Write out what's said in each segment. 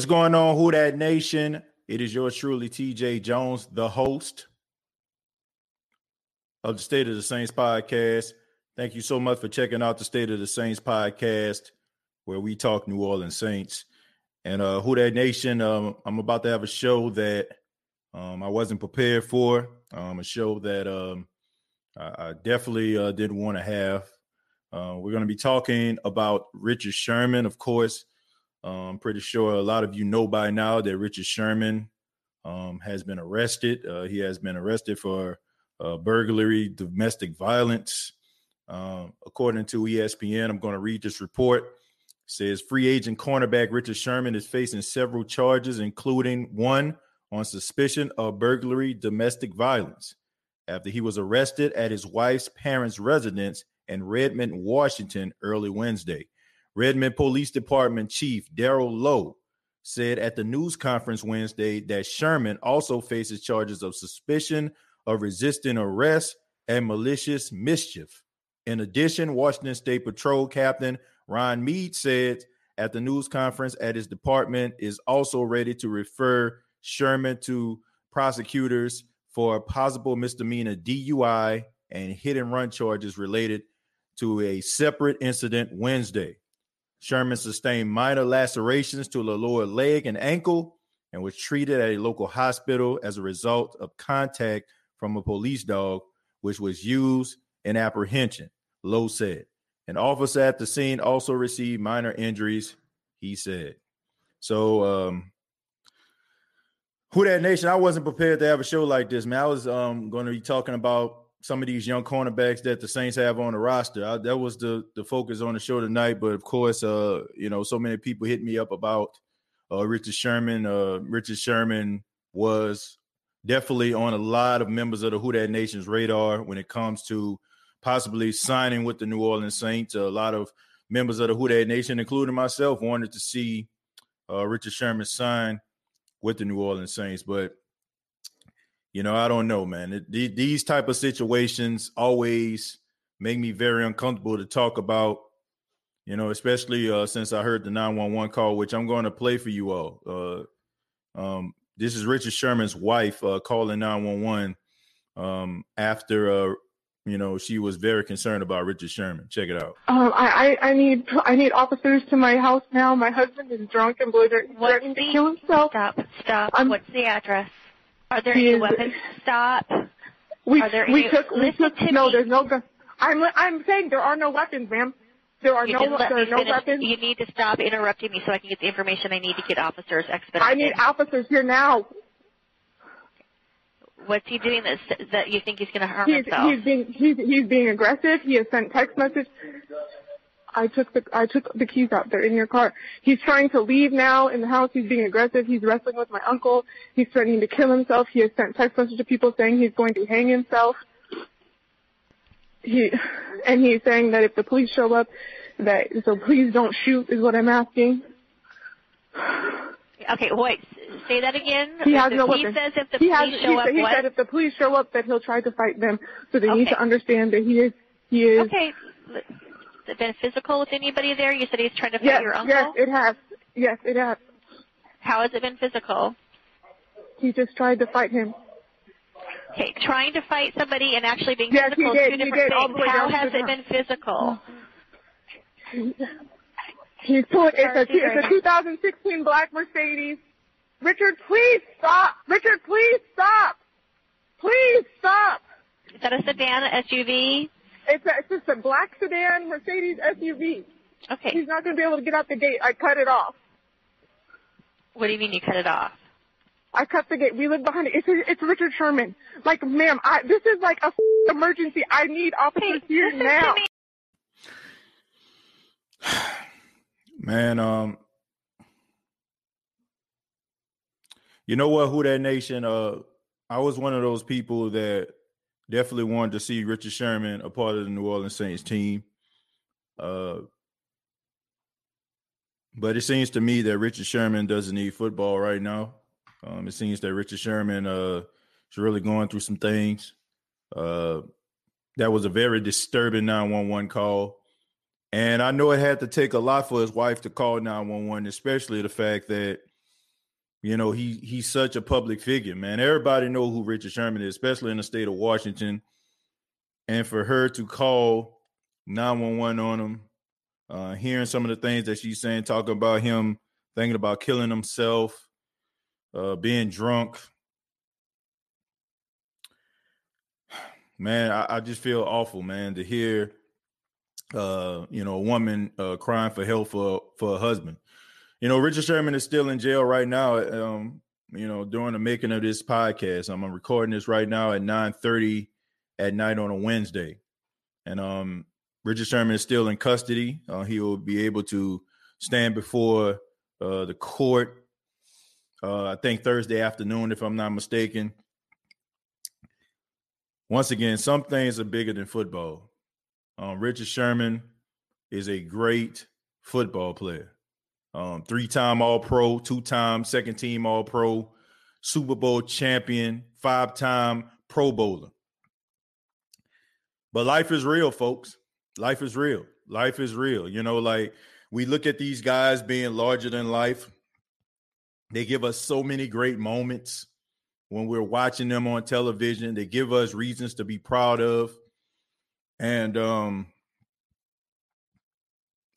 What's going on, Who That Nation? It is yours truly, TJ Jones, the host of the State of the Saints podcast. Thank you so much for checking out the State of the Saints podcast, where we talk New Orleans Saints. And uh, Who That Nation, um, I'm about to have a show that um, I wasn't prepared for, um, a show that um, I, I, definitely uh, didn't want to have. Uh, we're going to be talking about Richard Sherman, of course. I'm pretty sure a lot of you know by now that Richard Sherman um, has been arrested. Uh, he has been arrested for uh, burglary, domestic violence. Um, according to ESPN, I'm going to read this report. It says free agent cornerback Richard Sherman is facing several charges, including one on suspicion of burglary, domestic violence, after he was arrested at his wife's parents' residence in Redmond, Washington, early Wednesday. Redmond Police Department Chief Daryl Lowe said at the news conference Wednesday that Sherman also faces charges of suspicion of resisting arrest and malicious mischief. In addition, Washington State Patrol Captain Ron Mead said at the news conference at his department is also ready to refer Sherman to prosecutors for possible misdemeanor DUI and hit and run charges related to a separate incident Wednesday. Sherman sustained minor lacerations to the lower leg and ankle and was treated at a local hospital as a result of contact from a police dog, which was used in apprehension, Lowe said. An officer at the scene also received minor injuries, he said. So, um, who that nation? I wasn't prepared to have a show like this, man. I was um, going to be talking about some of these young cornerbacks that the Saints have on the roster. I, that was the the focus on the show tonight. But of course, uh, you know, so many people hit me up about uh, Richard Sherman. Uh, Richard Sherman was definitely on a lot of members of the Who That Nation's radar when it comes to possibly signing with the New Orleans Saints. A lot of members of the Who That Nation, including myself, wanted to see uh, Richard Sherman sign with the New Orleans Saints, but you know, I don't know, man. It, these type of situations always make me very uncomfortable to talk about. You know, especially uh, since I heard the nine one one call, which I'm going to play for you all. Uh, um, this is Richard Sherman's wife uh, calling nine one one um, after uh, you know she was very concerned about Richard Sherman. Check it out. Um, I, I I need I need officers to my house now. My husband is drunk and threatening to kill himself. Stop! Stop! I'm, What's the address? Are there any weapons? Stop. We Are there we any- took we took to no. me. There's no gun. I'm I'm saying there are no weapons, ma'am. There are You no there are no finish. weapons. You need to stop interrupting me so I can get the information I need to get officers expedited. I need officers here now. What's he doing that that you think he's going to harm He's himself? he's being he's he's being aggressive. He has sent text message. I took the I took the keys out. They're in your car. He's trying to leave now in the house. He's being aggressive. He's wrestling with my uncle. He's threatening to kill himself. He has sent text messages to people saying he's going to hang himself. He and he's saying that if the police show up, that so please don't shoot is what I'm asking. Okay, wait. Say that again. He has If no he weapons. says if the he police has, show he, up, said, he what? said if the police show up, that he'll try to fight them. So they need to understand that he is he is. okay. Been physical with anybody there? You said he's trying to fight Yes, your uncle. yes, it has. Yes, it has. How has it been physical? He just tried to fight him. Okay, trying to fight somebody and actually being Yes, he physical is two he different things. How has it been physical? He's pulling. It's a, it's a 2016 black Mercedes. Richard, please stop. Richard, please stop. Please stop. Is that a sedan, SUV? It's a, it's just a black sedan Mercedes SUV. Okay. He's not going to be able to get out the gate. I cut it off. What do you mean you cut it off? I cut the gate. We live behind it. It's it's Richard Sherman. Like, ma'am, I this is like a f- emergency. I need officers here now. Man, um, you know what? Who that nation? Uh, I was one of those people that definitely wanted to see Richard Sherman a part of the New Orleans Saints team. Uh, but it seems to me that Richard Sherman doesn't need football right now. Um, it seems that Richard Sherman uh, is really going through some things. Uh, that was a very disturbing 911 call. And I know it had to take a lot for his wife to call 911, especially the fact that, you know, he he's such a public figure, man. Everybody know who Richard Sherman is, especially in the state of Washington. And for her to call 911 on him, uh, hearing some of the things that she's saying, talking about him thinking about killing himself, uh, being drunk. Man, I, I just feel awful, man, to hear uh, you know, a woman uh, crying for help for for a husband. You know, Richard Sherman is still in jail right now. Um, you know, during the making of this podcast, I'm recording this right now at 9:30 at night on a Wednesday, and um, Richard Sherman is still in custody. Uh, he will be able to stand before uh, the court. Uh, I think Thursday afternoon, if I'm not mistaken. Once again, some things are bigger than football. Um, Richard Sherman is a great football player. Um, three-time All-Pro, two-time second-team All-Pro, Super Bowl champion, five-time Pro Bowler. But life is real, folks. Life is real. Life is real. You know, like we look at these guys being larger than life. They give us so many great moments when we're watching them on television. They give us reasons to be proud of. And um,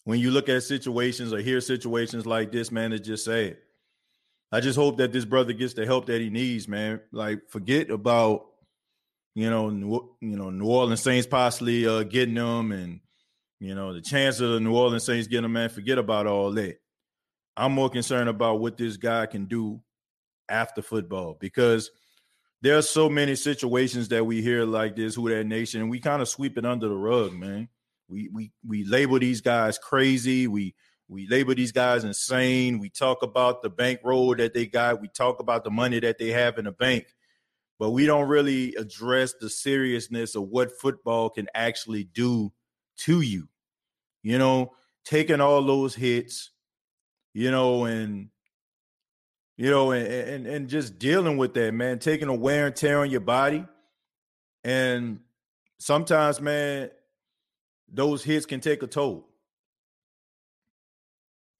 when you look at situations or hear situations like this, man, it's just sad. I just hope that this brother gets the help that he needs, man. Like, forget about you know, New, you know, New Orleans Saints possibly uh, getting them, and you know, the chance of the New Orleans Saints getting them, man. Forget about all that. I'm more concerned about what this guy can do after football because there are so many situations that we hear like this, who that nation, and we kind of sweep it under the rug, man. We we we label these guys crazy. We we label these guys insane. We talk about the bankroll that they got. We talk about the money that they have in the bank, but we don't really address the seriousness of what football can actually do to you. You know, taking all those hits, you know, and you know, and, and and just dealing with that, man, taking a wear and tear on your body. And sometimes, man, those hits can take a toll.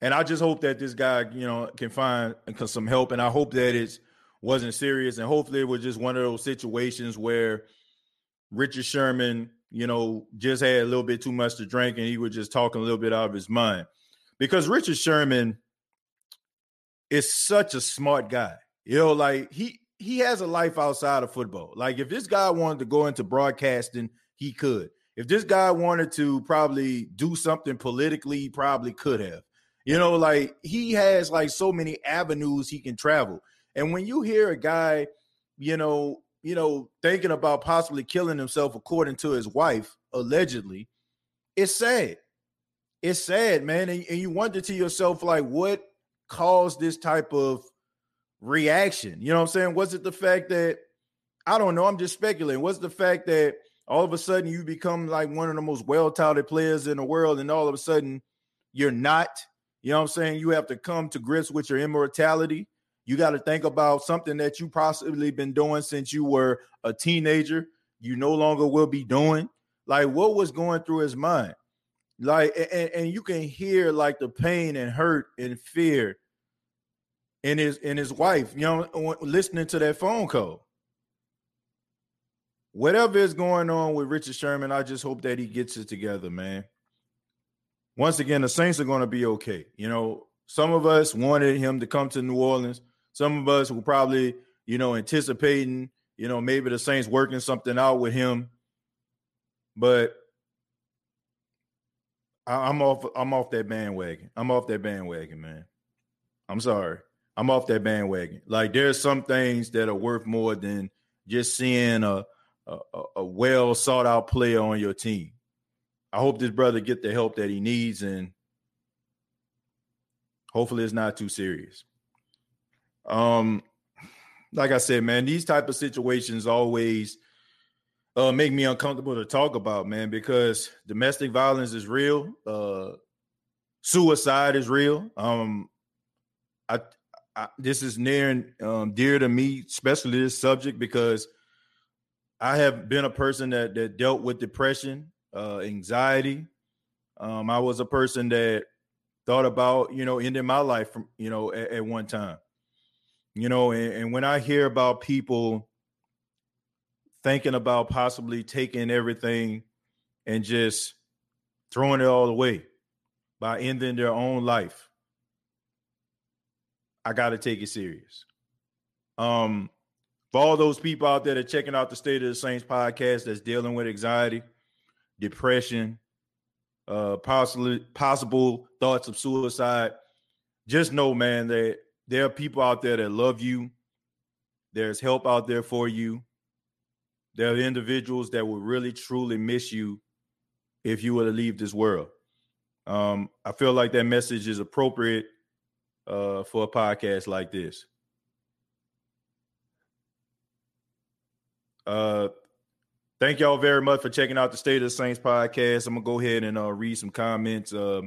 And I just hope that this guy, you know, can find uh, some help. And I hope that it wasn't serious. And hopefully it was just one of those situations where Richard Sherman, you know, just had a little bit too much to drink and he was just talking a little bit out of his mind. Because Richard Sherman is such a smart guy. You know, like he he has a life outside of football. Like if this guy wanted to go into broadcasting, he could. If this guy wanted to probably do something politically, he probably could have. You know, like he has like so many avenues he can travel. And when you hear a guy, you know, you know, thinking about possibly killing himself according to his wife, allegedly, it's sad. It's sad, man. And, and you wonder to yourself, like, what caused this type of reaction? You know what I'm saying? Was it the fact that I don't know? I'm just speculating. Was the fact that all of a sudden you become like one of the most well-touted players in the world, and all of a sudden you're not? You know what I'm saying? You have to come to grips with your immortality. You got to think about something that you possibly been doing since you were a teenager. You no longer will be doing. Like what was going through his mind? Like and, and you can hear like the pain and hurt and fear in his in his wife, you know, listening to that phone call. Whatever is going on with Richard Sherman, I just hope that he gets it together, man. Once again, the Saints are going to be okay. You know, some of us wanted him to come to New Orleans. Some of us were probably, you know, anticipating, you know, maybe the Saints working something out with him. But I, am off. I'm off that bandwagon. I'm off that bandwagon, man. I'm sorry. I'm off that bandwagon. Like there's some things that are worth more than just seeing a a, a well sought out player on your team. I hope this brother get the help that he needs, and hopefully it's not too serious. Um, like I said, man, these type of situations always uh, make me uncomfortable to talk about, man, because domestic violence is real. Uh, suicide is real. Um, I, I this is near and um, dear to me, especially this subject because I have been a person that that dealt with depression, uh, anxiety. Um, I was a person that thought about you know ending my life from you know at, at one time. You know, and, and when I hear about people thinking about possibly taking everything and just throwing it all away by ending their own life. I got to take it serious. Um, for all those people out there that are checking out the State of the Saints podcast that's dealing with anxiety, depression, uh, possibly possible thoughts of suicide, just know, man, that there are people out there that love you. There's help out there for you. There are individuals that will really truly miss you if you were to leave this world. Um, I feel like that message is appropriate uh, for a podcast like this. Uh, thank y'all very much for checking out the State of the Saints podcast. I'm gonna go ahead and uh, read some comments. Uh,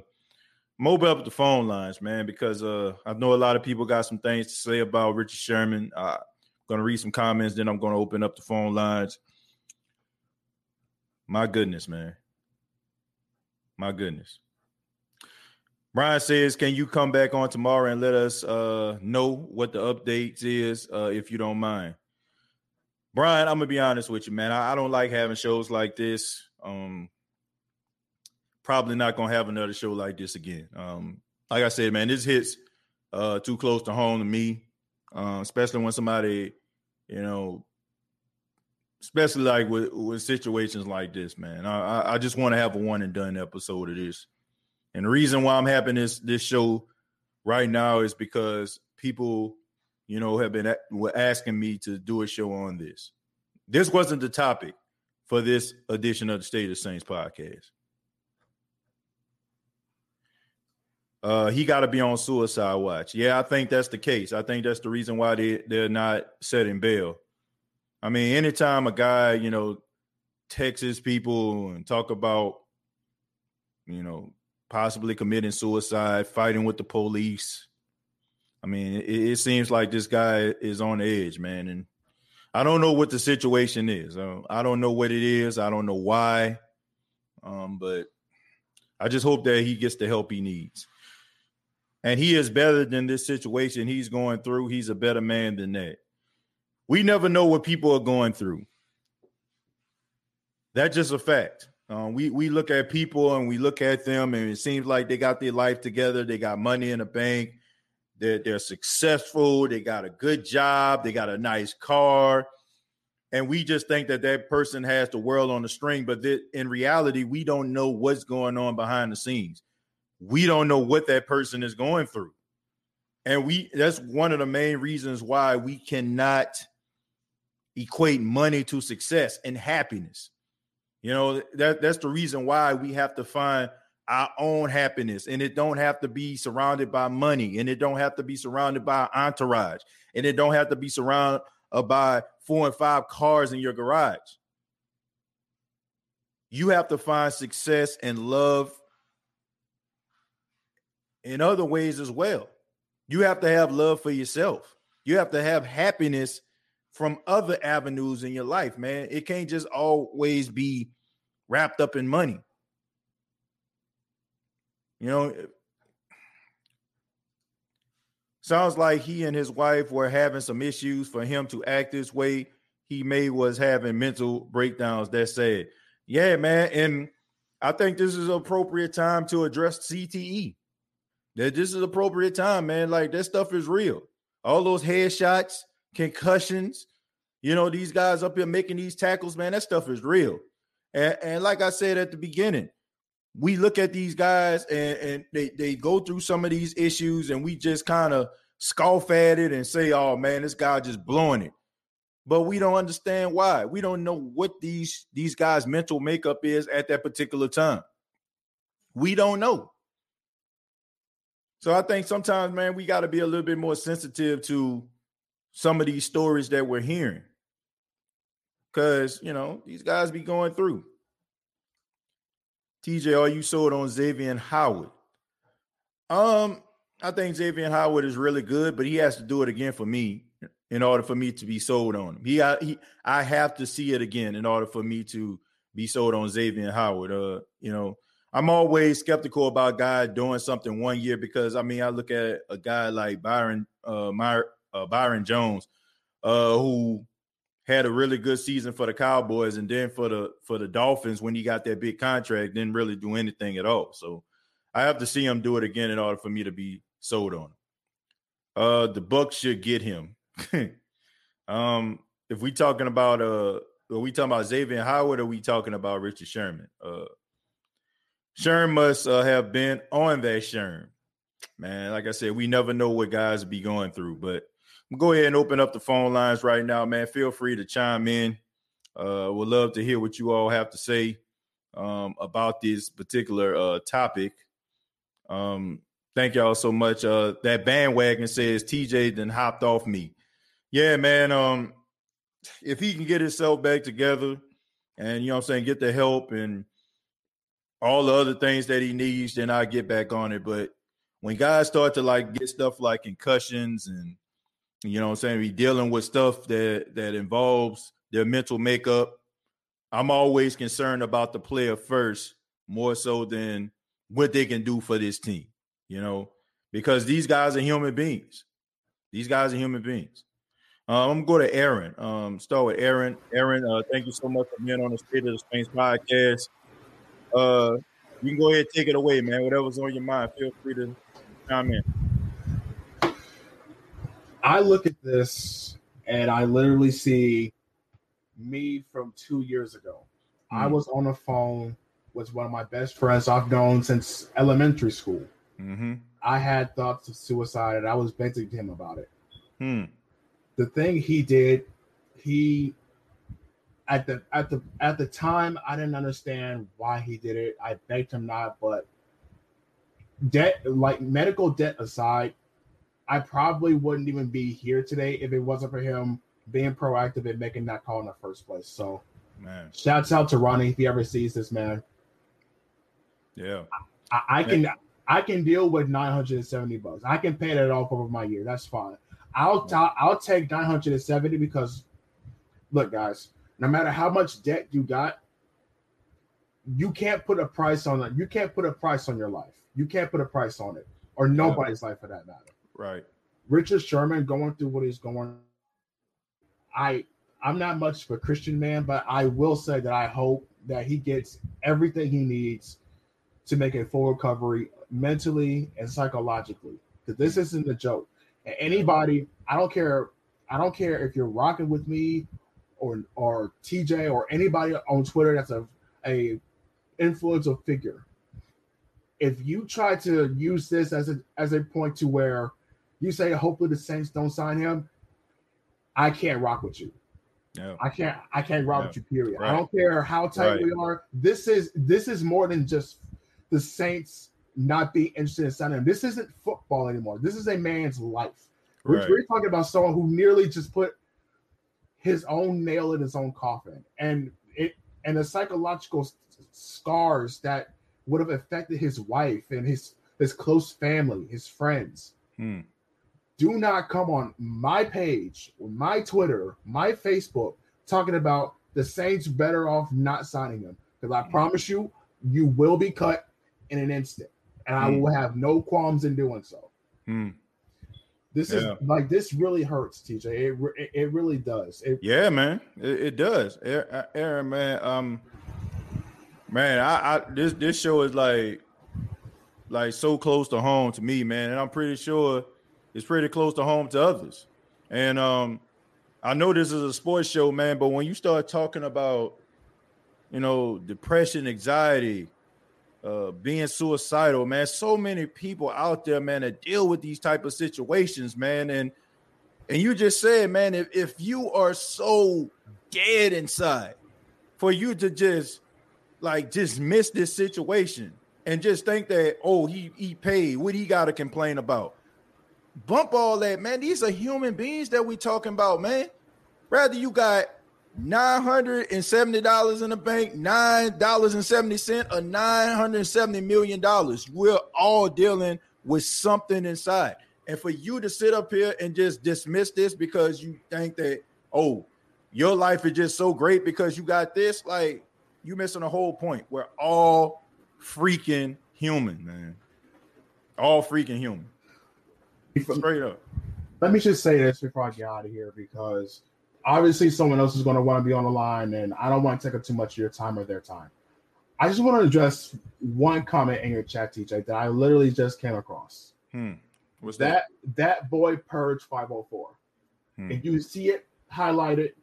mobile up the phone lines, man, because uh, I know a lot of people got some things to say about Richard Sherman. Uh, going to read some comments, then I'm to open up the phone lines. My goodness, man. My goodness. Brian says, "Can you come back on tomorrow and let us uh, know what the updates is, uh, if you don't mind?" Brian, I'm gonna be honest with you, man. I, I don't like having shows like this. Um, probably not gonna have another show like this again. Um, like I said, man, this hits uh, too close to home to me uh, especially when somebody, you know, especially like with, with situations like this, man. I, I just want to have a one and done episode of this. And the reason why I'm having this this show right now is because people, you know, have been were asking me to do a show on this. This wasn't the topic for this edition of the State of Saints podcast. uh, he got to be on suicide watch. Yeah, I think that's the case. I think that's the reason why they they're not setting bail. I mean, anytime a guy, you know, texts people and talk about, you know, possibly committing suicide, fighting with the police. I mean, it, it seems like this guy is on edge, man. And I don't know what the situation is. Uh, I don't know what it is. I don't know why. Um, but I just hope that he gets the help he needs and he is better than this situation he's going through. He's a better man than that. We never know what people are going through. That's just a fact. Um, we we look at people and we look at them, and it seems like they got their life together. They got money in the bank. They're, they're successful, they got a good job, they got a nice car, and we just think that that person has the world on the string. But th- in reality, we don't know what's going on behind the scenes. We don't know what that person is going through, and we that's one of the main reasons why we cannot equate money to success and happiness. You know that that's the reason why we have to find our own happiness, and it don't have to be surrounded by money, and it don't have to be surrounded by entourage, and it don't have to be surrounded uh, by four and five cars in your garage. You have to find success and love in other ways as well. You have to have love for yourself. You have to have happiness from other avenues in your life, man. It can't just always be wrapped up in money. You know, sounds like he and his wife were having some issues for him to act this way. He may was having mental breakdowns. That said, yeah, man, and I think this is appropriate time to address CTE. That this is appropriate time, man. Like that stuff is real. All those headshots, concussions, you know, these guys up here making these tackles, man. That stuff is real. And, and like I said at the beginning, we look at these guys and, and they, they go through some of these issues and we just kind of scoff at it and say, oh man, this guy just blowing it. But we don't understand why. We don't know what these these guys' mental makeup is at that particular time. We don't know. So I think sometimes, man, we got to be a little bit more sensitive to some of these stories that we're hearing. Cause you know, these guys be going through. TJ, are you sold on Xavier Howard? Um, I think Xavier Howard is really good, but he has to do it again for me in order for me to be sold on him. He, I, he, I have to see it again in order for me to be sold on Xavier Howard. Uh, you know, I'm always skeptical about guys doing something one year because I mean, I look at a guy like Byron, uh, My, uh Byron Jones, uh, who had a really good season for the Cowboys, and then for the for the Dolphins when he got that big contract, didn't really do anything at all. So I have to see him do it again in order for me to be sold on. Uh, the Bucks should get him. um, if we talking about uh, are we talking about Xavier Howard? are we talking about Richard Sherman? Uh, Sherman must uh, have been on that Sherman. Man, like I said, we never know what guys be going through, but go ahead and open up the phone lines right now, man. Feel free to chime in. Uh, would love to hear what you all have to say um, about this particular uh, topic. Um, thank y'all so much. Uh, that bandwagon says TJ then hopped off me. Yeah, man. Um, if he can get himself back together and you know I'm saying, get the help and all the other things that he needs, then I get back on it. But when guys start to like get stuff like concussions and you know what I'm saying? Be dealing with stuff that that involves their mental makeup. I'm always concerned about the player first, more so than what they can do for this team, you know, because these guys are human beings. These guys are human beings. Uh, I'm going to go to Aaron. Um, start with Aaron. Aaron, uh, thank you so much for being on the State of the Saints podcast. Uh, you can go ahead and take it away, man. Whatever's on your mind, feel free to chime in. I look at this and I literally see me from two years ago. Mm. I hmm. was on the phone with one of my best friends I've known since elementary school. Mm-hmm. I had thoughts of suicide and I was venting to him about it. Hmm. The thing he did, he at the at the at the time I didn't understand why he did it. I begged him not, but debt like medical debt aside, I probably wouldn't even be here today if it wasn't for him being proactive and making that call in the first place. So, man, shouts out to Ronnie if he ever sees this, man. Yeah, I, I can I can deal with nine hundred and seventy bucks. I can pay that off over my year. That's fine. I'll t- I'll take nine hundred and seventy because, look, guys, no matter how much debt you got, you can't put a price on it. You can't put a price on your life. You can't put a price on it, or nobody's yeah. life for that matter. Right. Richard Sherman going through what he's going. I I'm not much of a Christian man, but I will say that I hope that he gets everything he needs to make a full recovery mentally and psychologically. Because this isn't a joke. And anybody, I don't care, I don't care if you're rocking with me or or TJ or anybody on Twitter that's a a influential figure. If you try to use this as a as a point to where you say hopefully the Saints don't sign him, I can't rock with you. Yeah. I can't I can't rock Yeah. with you, period. Right. I don't care how tight Right. we are. This is this is more than just the Saints not being interested in signing him. This isn't football anymore. This is a man's life. We're, we're talking about someone who nearly just put his own nail in his own coffin, and it and the psychological scars that would have affected his wife and his his close family, his friends. Hmm. Do not come on my page, my Twitter, my Facebook, talking about the Saints better off not signing him because I promise you, you will be cut in an instant, and I Hmm. will have no qualms in doing so. Hmm. This Yeah. is like this really hurts, TJ. It it, it really does. It, Yeah, man, it, it does. Aaron, Aaron, man, um, man, I, I this this show is like like so close to home to me, man, and I'm pretty sure it's pretty close to home to others. And um, I know this is a sports show, man, but when you start talking about, you know, depression, anxiety, uh, being suicidal, man, so many people out there, man, that deal with these type of situations, man, and and you just said, man, if, if you are so dead inside, for you to just like just miss this situation and just think that, oh, he he paid, what he got to complain about? Bump all that, man. These are human beings that we talking about, man. Rather you got nine hundred and seventy dollars in the bank, nine dollars and seventy cent, or nine hundred and seventy million dollars. We're all dealing with something inside. And for you to sit up here and just dismiss this because you think that, oh, your life is just so great because you got this, like you missing the whole point. We're all freaking human, man. All freaking human. Straight up. let me just say this before I get out of here because obviously someone else is going to want to be on the line, and I don't want to take up too much of your time or their time. I just want to address one comment in your chat, TJ, that I literally just came across. Hmm. What's that? That that boy Purge 504. Hmm. If you see it highlighted,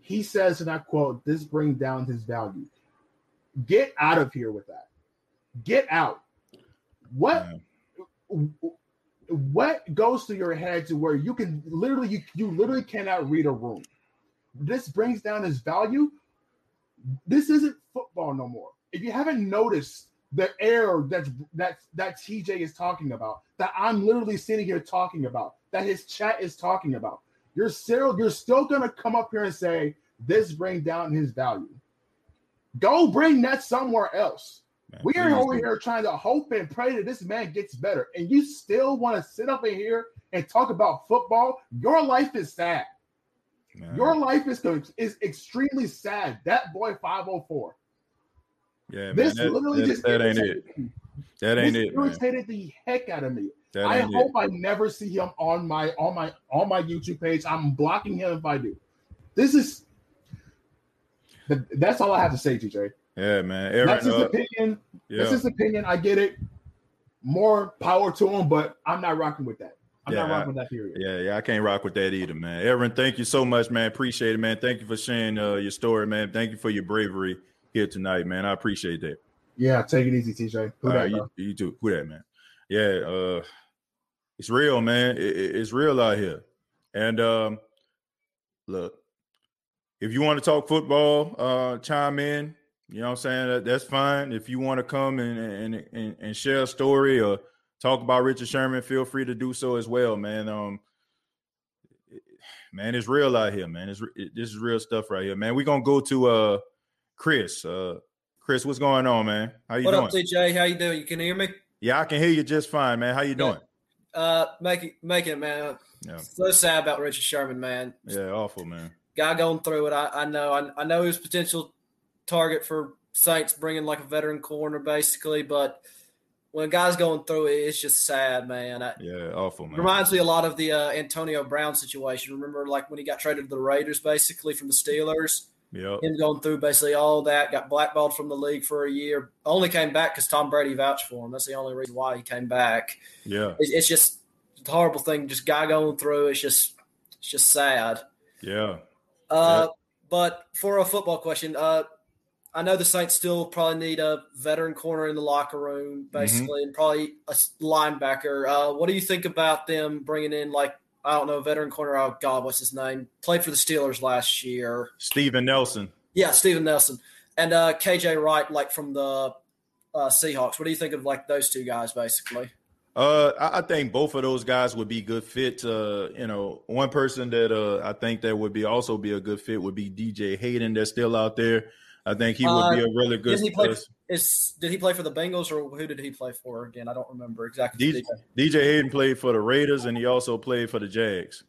he says, and I quote, this brings down his value. Get out of here with that. Get out. What Yeah. What goes through your head to where you can literally you, you literally cannot read a room. This brings down his value. This isn't football no more. If you haven't noticed the air that's that that tj is talking about that i'm literally sitting here talking about that his chat is talking about you're still you're still gonna come up here and say this brings down his value. Go bring that somewhere else Man, we are over here trying to hope and pray that this man gets better, and you still want to sit up in here and talk about football. Your life is sad. Man. Your life is is extremely sad. That boy 504. yeah, man. This That, literally that- just that ain't it. me. That ain't this it, man. irritated the heck out of me. That I hope it. I never see him on my on my on my YouTube page. I'm blocking him if I do. This is that's all I have to say, TJ. Yeah, man. Aaron, That's his uh, opinion. yeah. That's his opinion. I get it. More power to him, but I'm not rocking with that. I'm not Yeah, rocking with that period. Yeah, yeah, I can't rock with that either, man. Aaron, thank you so much, man. Appreciate it, man. Thank you for sharing uh, your story, man. Thank you for your bravery here tonight, man. I appreciate that. Yeah, take it easy, TJ. Who All that, right, you, you too. Who that, man? Yeah, uh, it's real, man. It- it- it's real out here. And um, look, if you want to talk football, uh, chime in. You know what I'm saying? That, that's fine. If you want to come and, and and and share a story or talk about Richard Sherman, feel free to do so as well, man. Um, man, it's real out here, man. It's it, this is real stuff right here, man. We're gonna go to uh Chris. Uh, Chris, what's going on, man? How you What doing? What up, TJ? How you doing? You can hear me? Yeah, I can hear you just fine, man. How you doing? Uh, making making it, man. Yeah, So sad about Richard Sherman, man. yeah, awful, man. Guy going through it. I, I know. I, I know was potential target for Saints bringing like a veteran corner, basically. But when a guy's going through it, it's just sad, man. I, Yeah, awful, man. Reminds me a lot of the uh, Antonio Brown situation. Remember, like when he got traded to the Raiders, basically from the Steelers. Yeah, Him going through basically all that, got blackballed from the league for a year. Only came back because Tom Brady vouched for him. That's the only reason why he came back. Yeah. It's, it's just a horrible thing. Just guy going through. It's just it's just sad. Yeah. Uh, yeah. But for a football question, uh, I know the Saints still probably need a veteran corner in the locker room, mm-hmm. basically, mm-hmm. and probably a linebacker. Uh, what do you think about them bringing in like I don't know, veteran corner? Oh God, what's his name? Played for the Steelers last year. Steven Nelson. Yeah, Steven Nelson and uh, KJ Wright, like from the uh, Seahawks. What do you think of like those two guys, basically? Uh, I think both of those guys would be good fit. Uh, you know, one person that uh, I think that would be also be a good fit would be DJ Hayden. That's still out there. I think he would be a really good. Did he play, is did he play for the Bengals or who did he play for again? I don't remember exactly. DJ, DJ Hayden played for the Raiders and he also played for the Jags.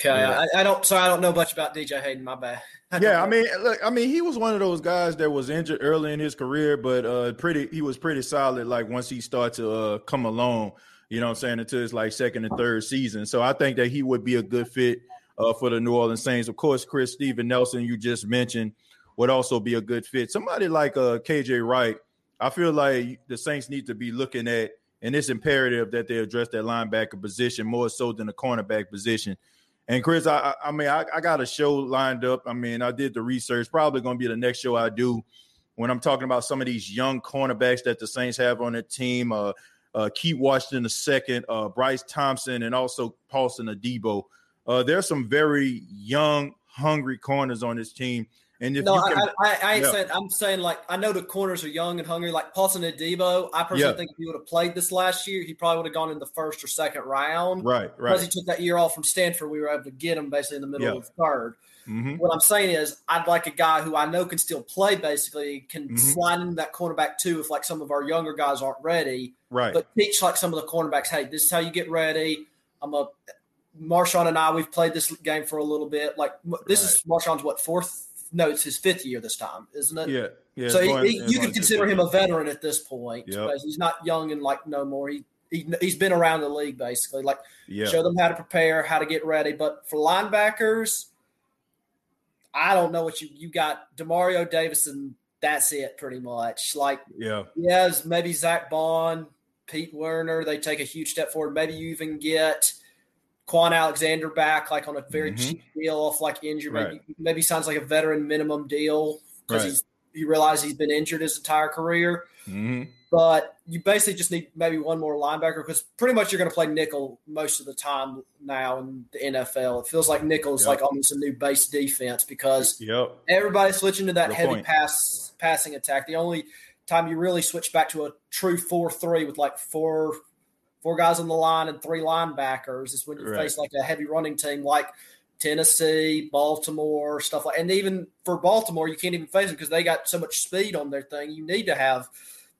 Okay, yeah. I, I, don't. So I don't know much about DJ Hayden. My bad. yeah, I mean, look, I mean, he was one of those guys that was injured early in his career, but uh, pretty, he was pretty solid. Like once he started to uh, come along, you know, what I'm saying into his like second and third season. So I think that he would be a good fit uh, for the New Orleans Saints. Of course, Chris Steven Nelson, you just mentioned, would also be a good fit. Somebody like uh, KJ Wright, I feel like the Saints need to be looking at, and it's imperative that they address that linebacker position more so than the cornerback position. And Chris, I, I mean, I, I, got a show lined up. I mean, I did the research. Probably going to be the next show I do when I'm talking about some of these young cornerbacks that the Saints have on their team. Uh, uh, Keith Washington second, uh, Bryce Thompson, and also Paulson Adebo. Uh, there's some very young, hungry corners on this team. And if no, can, I, I, I ain't yeah. saying. I'm saying like I know the corners are young and hungry. Like Paulson Adebo, I personally yeah. think if he would have played this last year, he probably would have gone in the first or second round. Right, right. Because he took that year off from Stanford, we were able to get him basically in the middle yeah. of the 3rd mm-hmm. What I'm saying is, I'd like a guy who I know can still play. Basically, can mm-hmm. slide into that cornerback too if like some of our younger guys aren't ready. Right. But teach like some of the cornerbacks, hey, this is how you get ready. I'm a Marshon and I. We've played this game for a little bit. Like this right. is Marshon's what fourth no, it's his fifth year this time, isn't it? Yeah, yeah. So he, he, you can consider him a veteran at this point. Yep. He's not young and like no more. He, he he's been around the league basically. Like yep. show them how to prepare, how to get ready. But for linebackers, I don't know what you you got. Demario Davison. That's it, pretty much. Like yeah, yeah, maybe Zack Baun, Pete Werner. They take a huge step forward. Maybe you even get Kwon Alexander back like on a very mm-hmm. cheap deal off like injury. Right. Maybe, maybe sounds like a veteran minimum deal because right. he's he realized he's been injured his entire career. Mm-hmm. But you basically just need maybe one more linebacker because pretty much you're going to play nickel most of the time now in the NFL. It feels like nickel is yep. like almost a new base defense because yep. everybody's switching to that Good heavy point. pass passing attack. The only time you really switch back to a true four three with like four four guys on the line and three linebackers is when you right. face like a heavy running team like Tennessee, Baltimore, stuff like. And even for Baltimore, you can't even face them because they got so much speed on their thing. You need to have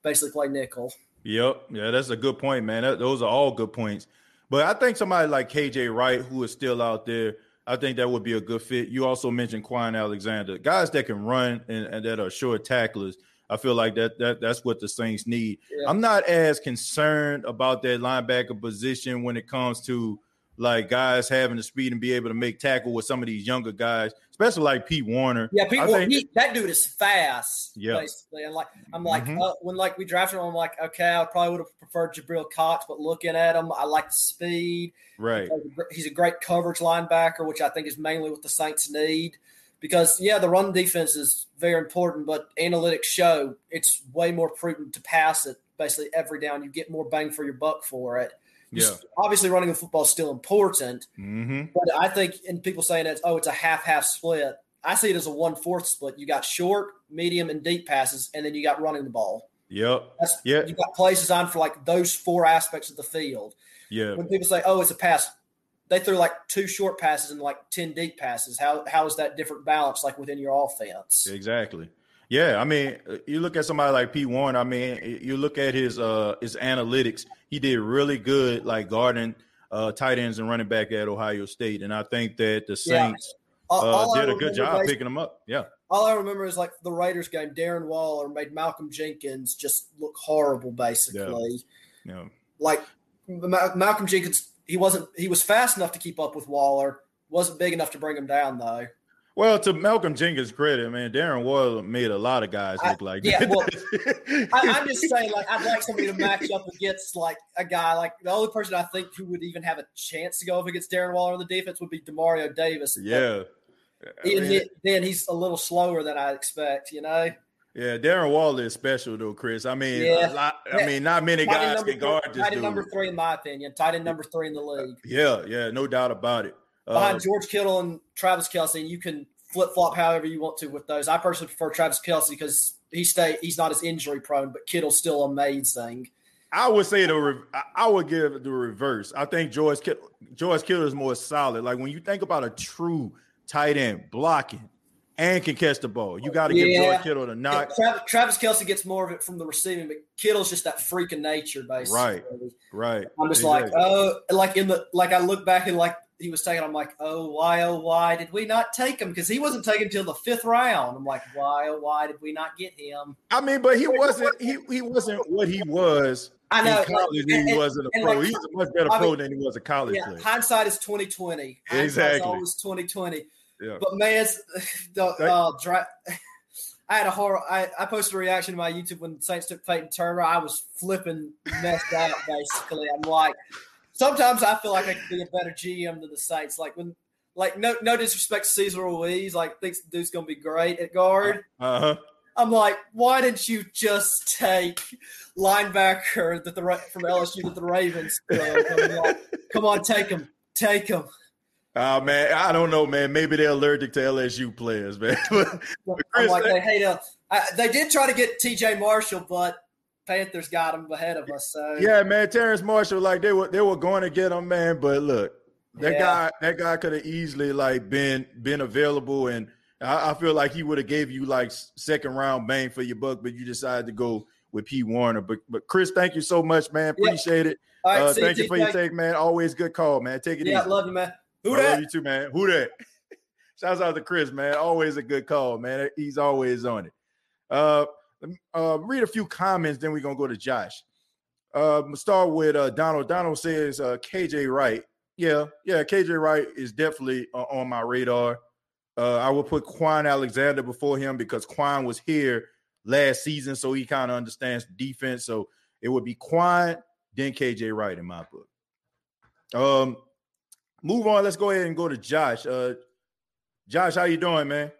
basically play nickel. Yep, yeah, that's a good point, man. That, those are all good points. But I think somebody like KJ Wright, who is still out there, I think that would be a good fit. You also mentioned Kwon Alexander, guys that can run and, and that are short tacklers. I feel like that that that's what the Saints need. Yeah. I'm not as concerned about that linebacker position when it comes to like guys having the speed and be able to make tackle with some of these younger guys, especially like Pete Werner. Yeah, Pete Werner, he, that dude is fast. Yeah, basically, and like I'm like mm-hmm. uh, when like we drafted him, I'm like, okay, I probably would have preferred Jabril Cox, but looking at him, I like the speed. Right, he's a great coverage linebacker, which I think is mainly what the Saints need because yeah, the run defense is very important, but analytics show it's way more prudent to pass it basically every down. You get more bang for your buck for it. Yeah. Obviously, running the football is still important, mm-hmm. but I think, and people saying it's oh, it's a half half split. I see it as a one fourth split. You got short, medium, and deep passes, and then you got running the ball. Yep. That's, yeah. You got plays designed for like those four aspects of the field. Yeah. When people say, "Oh, it's a pass," they threw like two short passes and like 10 deep passes. How how is that different balance like within your offense? Exactly. Yeah, I mean, you look at somebody like Pete Werner. I mean, you look at his uh his analytics. He did really good, like guarding uh tight ends and running back at Ohio State, and I think that the Saints yeah. uh, did a good job picking them up. Yeah. All I remember is like the Raiders game. Darren Waller made Malcolm Jenkins just look horrible, basically. Yeah. yeah. Like Malcolm Jenkins he wasn't he was fast enough to keep up with Waller. wasn't big enough to bring him down though. Well, to Malcolm Jenkins' credit, man, Darren Waller made a lot of guys look I, like yeah. That. Well, I, am just saying, like, I'd like somebody to match up against like a guy like the only person I think who would even have a chance to go up against Darren Waller on the defense would be Demario Davis. Yeah, mean, he, then he's a little slower than I expect. You know. Yeah, Darren Waller is special though, Chris. I mean, yeah. Lot, I mean, not many guys can guard this Tight end number three, in my opinion. Tight end number three in the league. Yeah, yeah, no doubt about it. Behind uh, George Kittle and Travis Kelce, and you can flip flop however you want to with those. I personally prefer Travis Kelce because he stay he's not as injury prone, but Kittle's still amazing. I would say the I would give the reverse. I think George Kittle, George Kittle is more solid. Like when you think about a true tight end blocking and can catch the ball, you got to yeah. give George Kittle the knock. Travis, Travis Kelce gets more of it from the receiving, but Kittle's just that freak of nature, basically. Right, right. I'm just exactly. like, oh, like in the like I look back and like he was taken. I'm like, oh, why, oh, why did we not take him? Because he wasn't taken until the fifth round. I'm like, why, oh, why did we not get him? I mean, but he wasn't. He he wasn't what he was. I know. In college, like, he wasn't a pro. Like, He's a much better I pro mean, than he was a college yeah, player. Hindsight is 2020. Exactly. always 2020. Yeah. But man, the uh, I had a horror. I, I posted a reaction to my YouTube when the Saints took Payton Turner. I was flipping messed out. Basically, I'm like, sometimes I feel like I could be a better GM than the Saints. Like when, like no no disrespect to Cesar Ruiz, like thinks the dude's gonna be great at guard. Uh huh. I'm like, why didn't you just take linebacker that the from LSU that the Ravens? Like, Come on, take him, take him. Oh man, I don't know, man. Maybe they're allergic to LSU players, man. but, Chris, like, they hate uh, they did try to get T.J. Marshall, but Panthers got him ahead of us. So yeah, man, Terrace Marshall, like they were they were going to get him, man. But look, that yeah. guy that guy could have easily like been been available, and I, I feel like he would have gave you like second round bang for your buck, but you decided to go with P Werner. But but Chris, thank you so much, man. Appreciate yeah. it. uh, thank you for your take, man. Always good call, man. Take it yeah, easy. love you, man. Who that? Love you too, man. Who that? Shouts out to Chris, man. Always a good call, man. He's always on it. Uh, uh, read a few comments, then we're gonna go to Josh. Uh, start with uh, Donald. Donald says uh, KJ Wright. Yeah, yeah, KJ Wright is definitely uh, on my radar. Uh, I would put Kwon Alexander before him because Kwon was here last season, so he kind of understands defense. So it would be Kwon, then KJ Wright in my book. Um, move on. Let's go ahead and go to Josh. Uh, Josh, how you doing, man?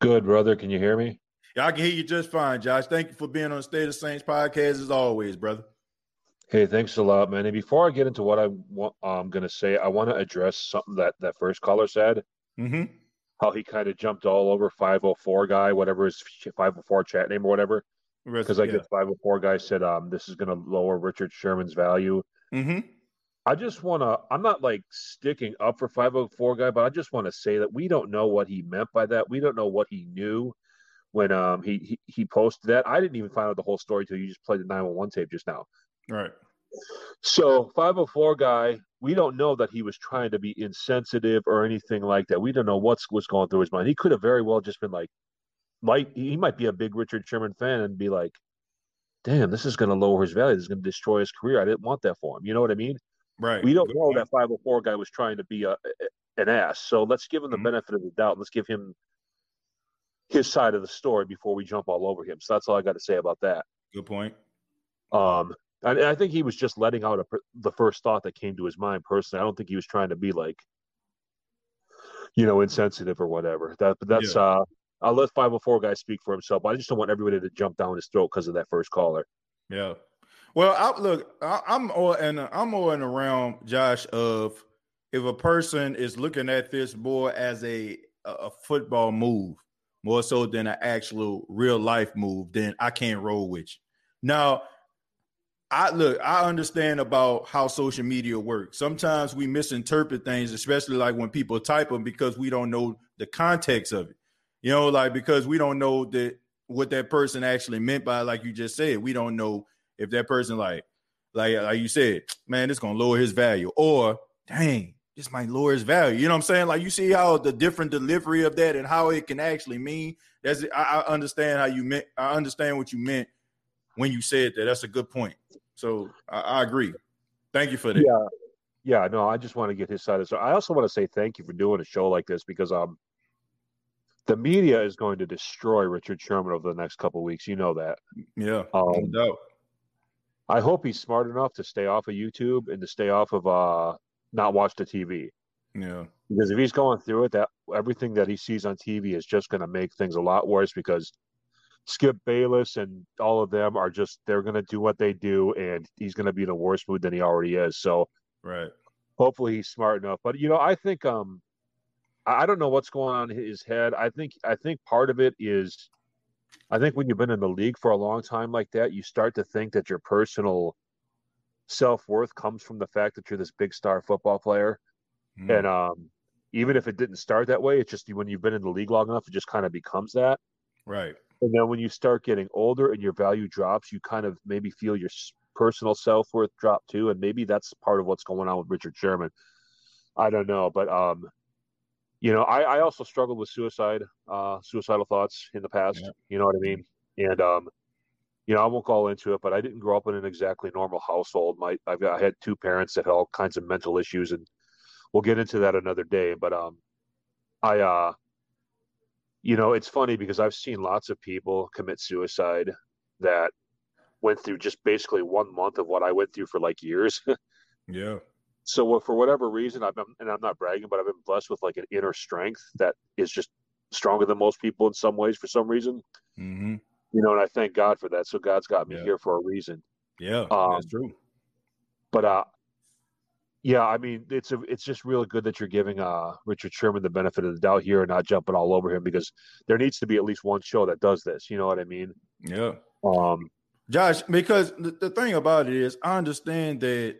Good, brother. Can you hear me? Yeah, I can hear you just fine, Josh. Thank you for being on State of Saints podcast as always, brother. Hey, thanks a lot, man. And before I get into what I want, I'm going to say, I want to address something that that first caller said. Mm-hmm. How he kind of jumped all over 504 guy, whatever his 504 chat name or whatever. Because I yeah. guess 504 guy said um, this is going to lower Richard Sherman's value. Mm-hmm. I just want to, I'm not like sticking up for 504 guy, but I just want to say that we don't know what he meant by that. We don't know what he knew when um he, he he posted that. I didn't even find out the whole story till you just played the 911 tape just now. Right. So 504 guy, we don't know that he was trying to be insensitive or anything like that. We don't know what's what's going through his mind. He could have very well just been like, might he might be a big Richard Sherman fan and be like, damn, this is going to lower his value. This is going to destroy his career. I didn't want that for him. You know what I mean? Right. We don't know that 504 guy was trying to be a, an ass. So let's give him the mm-hmm. benefit of the doubt. Let's give him his side of the story before we jump all over him. So that's all I got to say about that. Good point. Um, and I think he was just letting out a, the first thought that came to his mind personally. I don't think he was trying to be like, you know, insensitive or whatever. That, but that's, yeah. uh, I'll let 504 guy speak for himself. I just don't want everybody to jump down his throat because of that first caller. Yeah. Well, I, look, I, am more and I'm more in the realm, Josh, of if a person is looking at this more as a a football move, more so than an actual real life move, then I can't roll with you. Now, I look, I understand about how social media works. Sometimes we misinterpret things, especially like when people type them because we don't know the context of it. You know, like because we don't know that what that person actually meant by like you just said. We don't know if that person like like like you said, man, it's gonna lower his value, or dang, this might lower his value. You know what I'm saying? Like you see how the different delivery of that and how it can actually mean. That's I, I understand how you meant. I understand what you meant when you said that. That's a good point. So I, I agree. Thank you for that. Yeah. Yeah, no, I just want to get his side of it. So I also want to say thank you for doing a show like this because um the media is going to destroy Richard Sherman over the next couple weeks. You know that. Yeah, um, no doubt. I hope he's smart enough to stay off of YouTube and to stay off of uh not watch the TV. Yeah. Because if he's going through it, that everything that he sees on TV is just going to make things a lot worse. Because Skip Bayless and all of them are just they're going to do what they do, and he's going to be in a worse mood than he already is. So, right. Hopefully, he's smart enough. But you know, I think um, I don't know what's going on in his head. I think I think part of it is, I think when you've been in the league for a long time like that, you start to think that your personal self worth comes from the fact that you're this big star football player, mm. and um, even if it didn't start that way, it's just when you've been in the league long enough, it just kind of becomes that. Right. And then when you start getting older and your value drops, you kind of maybe feel your personal self worth drop too, and maybe that's part of what's going on with Richard Sherman. I don't know, but um, you know, I, I also struggled with suicide, uh, suicidal thoughts in the past. Yeah. You know what I mean? And um, you know, I won't go into it, but I didn't grow up in an exactly normal household. My I've got, I had two parents that had all kinds of mental issues, and we'll get into that another day. But um, I uh, you know, it's funny because I've seen lots of people commit suicide that went through just basically one month of what I went through for like years. yeah so for whatever reason i've been and i'm not bragging but i've been blessed with like an inner strength that is just stronger than most people in some ways for some reason. Mm-hmm. you know and i thank god for that. So god's got me yeah. here for a reason. Yeah um, that's true. but uh yeah i mean it's a it's just really good that you're giving uh richard sherman the benefit of the doubt here and not jumping all over him because there needs to be at least one show that does this. You know what i mean? Yeah. Um josh because the, the thing about it is i understand that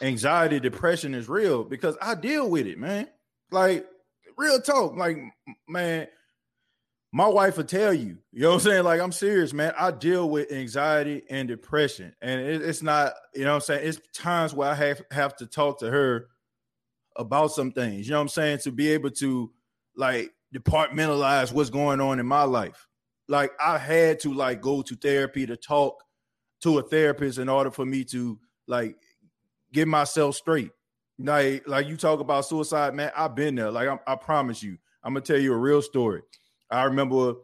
anxiety, depression is real because I deal with it, man. Like real talk, like man, my wife will tell you, you know what I'm saying? Like I'm serious, man. I deal with anxiety and depression, and it, it's not, you know what I'm saying? It's times where I have have to talk to her about some things, you know what I'm saying, to be able to like departmentalize what's going on in my life. Like I had to like go to therapy to talk to a therapist in order for me to like get myself straight. Like, like you talk about suicide, man. I've been there. Like, I, I promise you, I'm gonna tell you a real story. I remember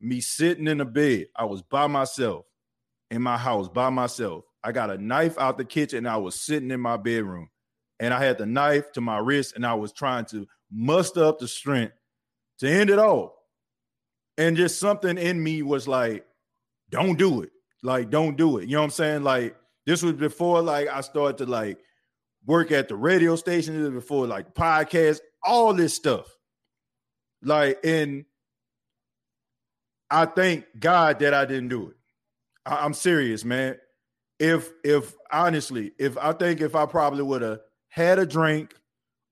me sitting in the bed. I was by myself in my house by myself. I got a knife out the kitchen. I was sitting in my bedroom, and I had the knife to my wrist, and I was trying to muster up the strength to end it all. And just something in me was like, "Don't do it. Like, don't do it." You know what I'm saying? Like, this was before like I started to like work at the radio station. Before like podcasts, all this stuff. Like, and I thank God that I didn't do it. I, am serious, man. If if honestly, if I think if I probably would have had a drink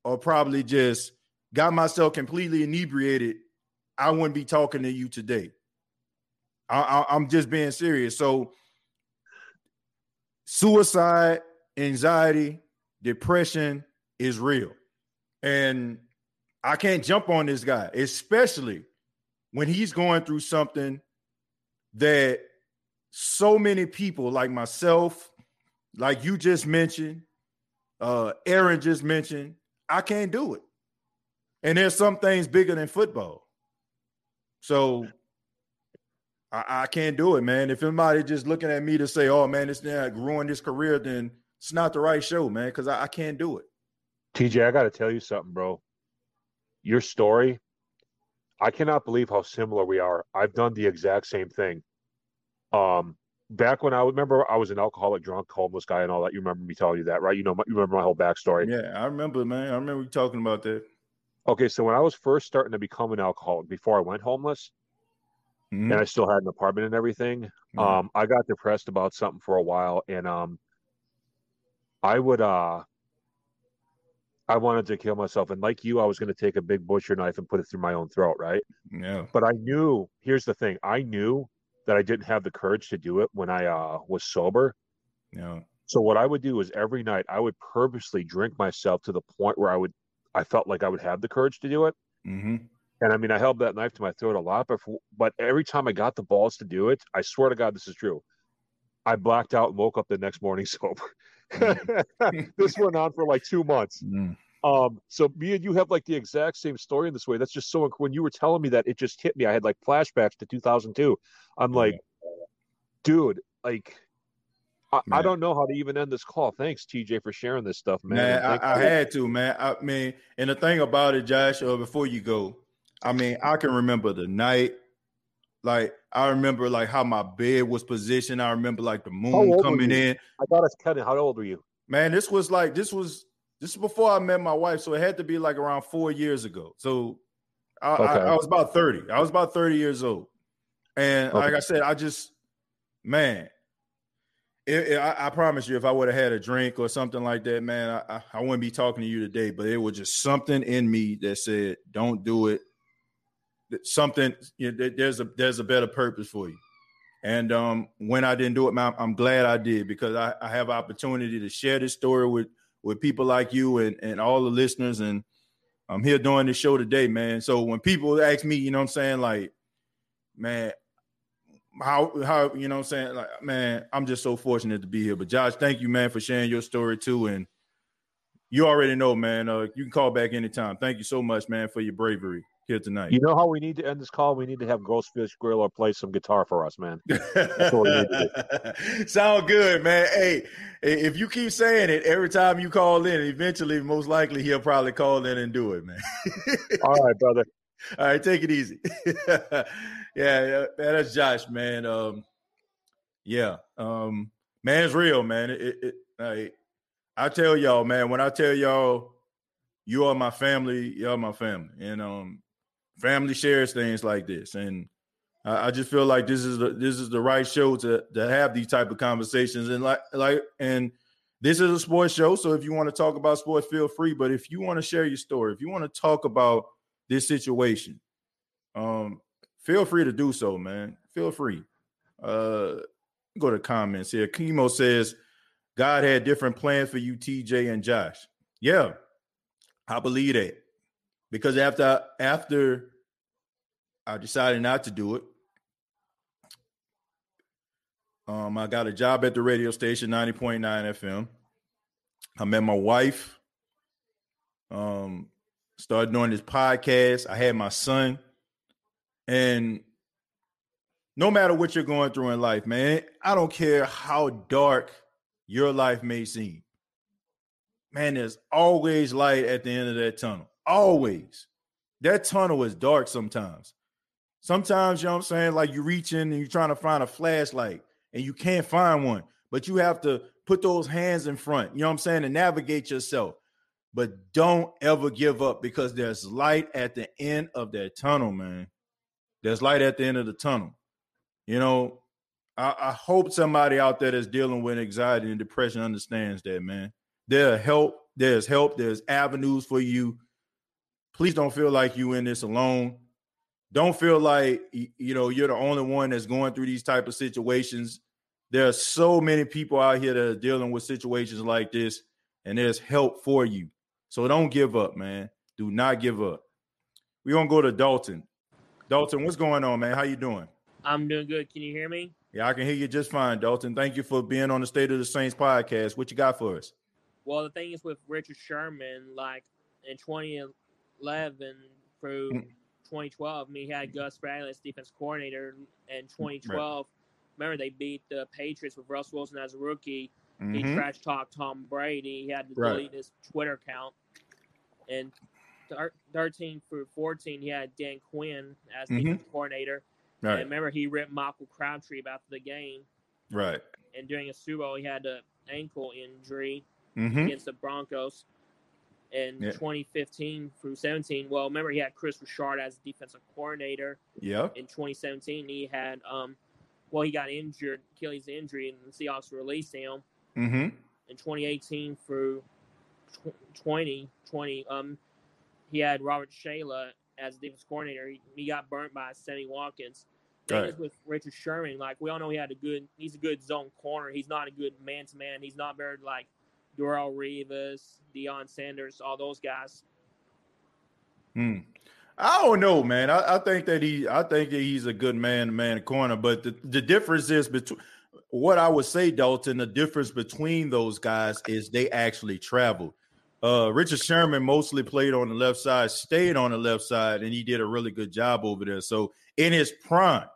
or probably just got myself completely inebriated, I wouldn't be talking to you today. I, I, I'm just being serious. So suicide, anxiety, depression is real. And I can't jump on this guy, especially when he's going through something that so many people like myself, like you just mentioned, uh, Aaron just mentioned, I can't do it. And there's some things bigger than football. So I, I, can't do it, man. If anybody just looking at me to say, "Oh, man, it's not ruined this career," then it's not the right show, man, because I, I can't do it. TJ, I got to tell you something, bro. Your story, I cannot believe how similar we are. I've done the exact same thing. Um, back when I remember, I was an alcoholic, drunk, homeless guy, and all that. You remember me telling you that, right? You know, my, you remember my whole backstory. Yeah, I remember, man. I remember you talking about that. Okay, so when I was first starting to become an alcoholic, before I went homeless, mm-hmm. and I still had an apartment and everything. Mm-hmm. Um, I got depressed about something for a while, and um, I would uh, I wanted to kill myself, and like you, I was going to take a big butcher knife and put it through my own throat, right? Yeah. But I knew. Here's the thing: I knew that I didn't have the courage to do it when I uh, was sober. Yeah. So what I would do is every night I would purposely drink myself to the point where I would I felt like I would have the courage to do it. Mm-hmm. And I mean, I held that knife to my throat a lot, but for, but every time I got the balls to do it, I swear to God, this is true. I blacked out and woke up the next morning sober. Mm. this went on for like two months. Mm. Um, so me and you have like the exact same story in this way. That's just so when you were telling me that, it just hit me. I had like flashbacks to 2002. I'm like, dude, like I, I, don't know how to even end this call. Thanks, TJ, for sharing this stuff, man. Man, I, I, had to, man. I mean, and the thing about it, Josh, uh, before you go, I mean, I can remember the night. Like I remember, like how my bed was positioned. I remember, like the moon coming in. I thought it's of. How old were you? Man, this was like this was this is before I met my wife, so it had to be like around four years ago. So I, okay. I, I was about thirty. I was about thirty years old, and okay. like I said, I just man, it, it, I, I, promise you, if I would have had a drink or something like that, man, I, I, wouldn't be talking to you today. But it was just something in me that said, "Don't do it." Something you know, there's a there's a better purpose for you. And um, when I didn't do it, I'm glad I did because I, I have opportunity to share this story with with people like you and and all the listeners. And I'm here doing this show today, man. So when people ask me, you know, what I'm saying like, man, how how you know I'm saying like man I'm just so fortunate to be here but Josh thank you man for sharing your story too and you already know man uh, you can call back anytime thank you so much man for your bravery here tonight. You know how we need to end this call? We need to have Ghostfish Griller play some guitar for us man. Sound good man. Hey if you keep saying it every time you call in eventually most likely he'll probably call in and do it man. All right brother. All right take it easy. Yeah, yeah, that's Josh, man. Um, yeah, um, man, it's real, man. It, it, it I tell y'all, man, when I tell y'all you are my family, you're my family, and um, family shares things like this, and I, I just feel like this is the this is the right show to to have these type of conversations, and like like and this is a sports show, so if you want to talk about sports, feel free. But if you want to share your story, if you want to talk about this situation, um, feel free to do so, man. Feel free. Uh, go to comments here. Chemo says God had different plans for you, TJ and Josh. Yeah, I believe that because after after I decided not to do it, um, I got a job at the radio station, 90.9 FM. I met my wife. Um, started doing this podcast. I had my son. And no matter what you're going through in life, man, I don't care how dark your life may seem. Man, there's always light at the end of that tunnel. Always. That tunnel is dark sometimes. Sometimes, you know what I'm saying? Like you reach in and you're trying to find a flashlight and you can't find one, but you have to put those hands in front, you know what I'm saying, and navigate yourself. But don't ever give up because there's light at the end of that tunnel, man. There's light at the end of the tunnel. You know, I, I hope somebody out there that's dealing with anxiety and depression understands that, man. There's help. There's help. There's avenues for you. Please don't feel like you in this alone. Don't feel like you know you're the only one that's going through these type of situations. There are so many people out here that are dealing with situations like this, and there's help for you. So don't give up, man. Do not give up. We're gonna go to Dalton. Dalton, what's going on, man? How you doing? I'm doing good. Can you hear me? Yeah, I can hear you just fine, Dalton. Thank you for being on the State of the Saints podcast. What you got for us? Well, the thing is with Richard Sherman, like in 2011 through mm. 2012, I mean, he had Gus Bradley as defense coordinator. In 2012, right. remember they beat the Patriots with Russ Wilson as a rookie. Mm-hmm. He trash talked Tom Brady. He had to right. delete his Twitter account. And 13 through 14, he had Dan Quinn as mm-hmm. defensive coordinator. Right. And remember, he ripped Michael Crabtree about the game. Right. And during a Super Bowl, he had an ankle injury mm-hmm. against the Broncos. In yeah. 2015 through 17, well, remember he had Kris Richard as defensive coordinator. Yeah. In 2017, he had um, well, he got injured, Achilles injury, and the Seahawks released him. Mm-hmm. In 2018 through 2020, um, he had Robert Saleh as defense coordinator. He, he got burnt by Sammy Watkins. Thing right. with Richard Sherman, like we all know, he had a good. He's a good zone corner. He's not a good man to man. He's not very like Darrelle Revis, Deion Sanders, all those guys. Hmm. I don't know, man. I, I, think that he, I think that he's a good man to man corner. But the, the difference is between what I would say, Dalton. The difference between those guys is they actually travel. Uh, Richard Sherman mostly played on the left side, stayed on the left side, and he did a really good job over there. So in his prime,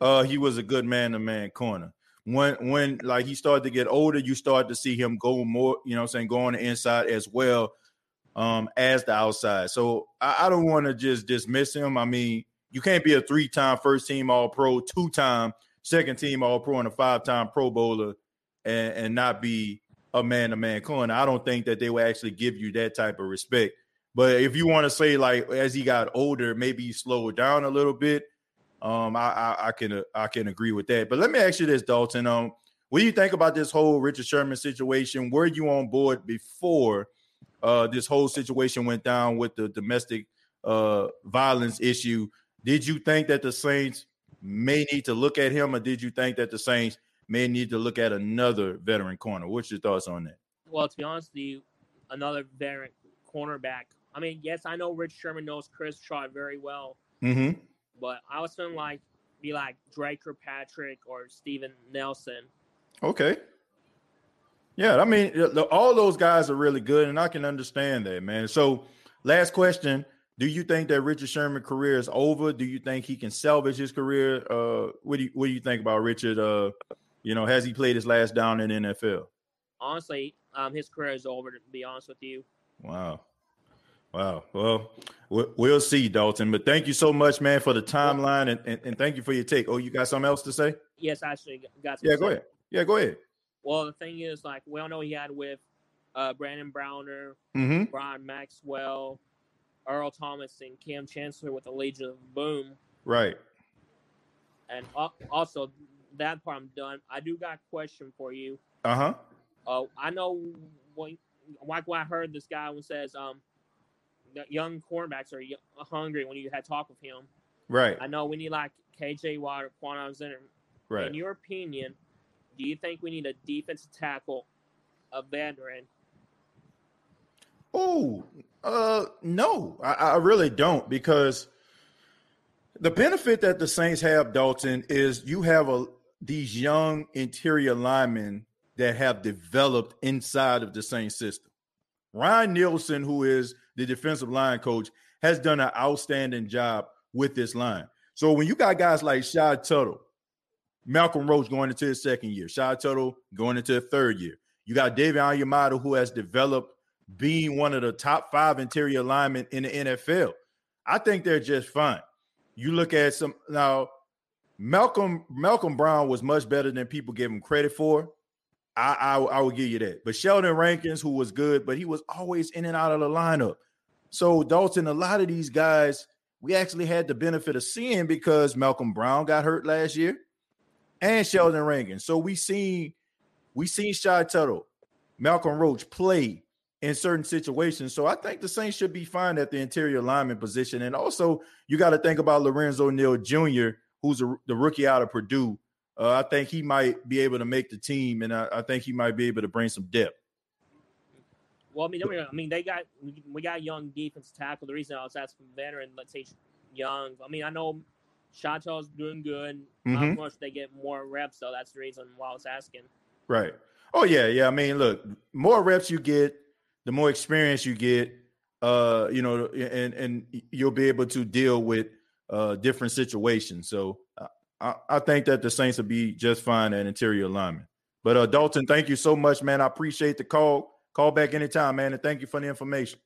uh, he was a good man-to-man corner. When when like he started to get older, you start to see him go more, you know, I'm saying go on the inside as well um, as the outside. So I, I don't want to just dismiss him. I mean, you can't be a three-time first-team All-Pro, two-time second-team All-Pro, and a five-time Pro Bowler, and, and not be a man-to-man corner. I don't think that they will actually give you that type of respect. But if you want to say like as he got older, maybe he slowed down a little bit. Um, I, I, I can I can agree with that. But let me ask you this, Dalton. Um, what do you think about this whole Richard Sherman situation? Were you on board before uh, this whole situation went down with the domestic uh, violence issue? Did you think that the Saints may need to look at him, or did you think that the Saints may need to look at another veteran corner? What's your thoughts on that? Well, to be honest, the another veteran cornerback. I mean, yes, I know Rich Sherman knows Chris Shaw very well. Mm-hmm. But I was feeling like be like Drake or Patrick or Steven Nelson. Okay. Yeah, I mean, all those guys are really good, and I can understand that, man. So, last question: Do you think that Richard Sherman's career is over? Do you think he can salvage his career? Uh, what do you What do you think about Richard? Uh, you know, has he played his last down in NFL? Honestly, um, his career is over. To be honest with you. Wow. Wow. Well, we'll see, Dalton. But thank you so much, man, for the timeline and, and, and thank you for your take. Oh, you got something else to say? Yes, I actually got. Yeah, go ahead. Yeah, go ahead. Well, the thing is, like, we all know he had with uh, Brandon Browner, mm-hmm. Byron Maxwell, Earl Thomas, and Kam Chancellor with the Legion of Boom. Right. And also, that part I'm done. I do got a question for you. Uh-huh. Uh I know when, like when I heard this guy who says, um, young cornerbacks are hungry when you had talk with him. Right. I know we need like KJ Watt or Kwon Alexander. Right. In your opinion, do you think we need a defensive tackle, a veteran? Oh, uh, no, I, I really don't because the benefit that the Saints have, Dalton, is you have a these young interior linemen that have developed inside of the Saints system. Ryan Nielsen, who is the defensive line coach, has done an outstanding job with this line. So when you got guys like Shy Tuttle, Malcolm Roach going into his second year, Shy Tuttle going into the third year, you got David Onyemata, who has developed being one of the top five interior linemen in the NFL. I think they're just fine. You look at some now, Malcolm Malcolm Brown was much better than people give him credit for. I, I, I will give you that. But Sheldon Rankins, who was good, but he was always in and out of the lineup. So Dalton, a lot of these guys we actually had the benefit of seeing because Malcolm Brown got hurt last year and Sheldon Rankins. So we seen we seen Shy Tuttle, Malcolm Roach play in certain situations. So I think the Saints should be fine at the interior lineman position. And also, you got to think about Lorenzo Neal Jr., who's a, the rookie out of Purdue. Uh, I think he might be able to make the team, and I, I, think he might be able to bring some depth. Well, I mean, I mean, they got we got young defense tackle. The reason I was asking veteran, let's say young. I mean, I know Chateau's doing good. Mm-hmm. Of course, they get more reps, so that's the reason why I was asking. Right. Oh yeah, yeah. I mean, look, more reps you get, the more experience you get. Uh, you know, and and you'll be able to deal with uh different situations. So I, I think that the Saints will be just fine at interior alignment. But uh, Dalton, thank you so much, man. I appreciate the call. Call back anytime, man, and thank you for the information.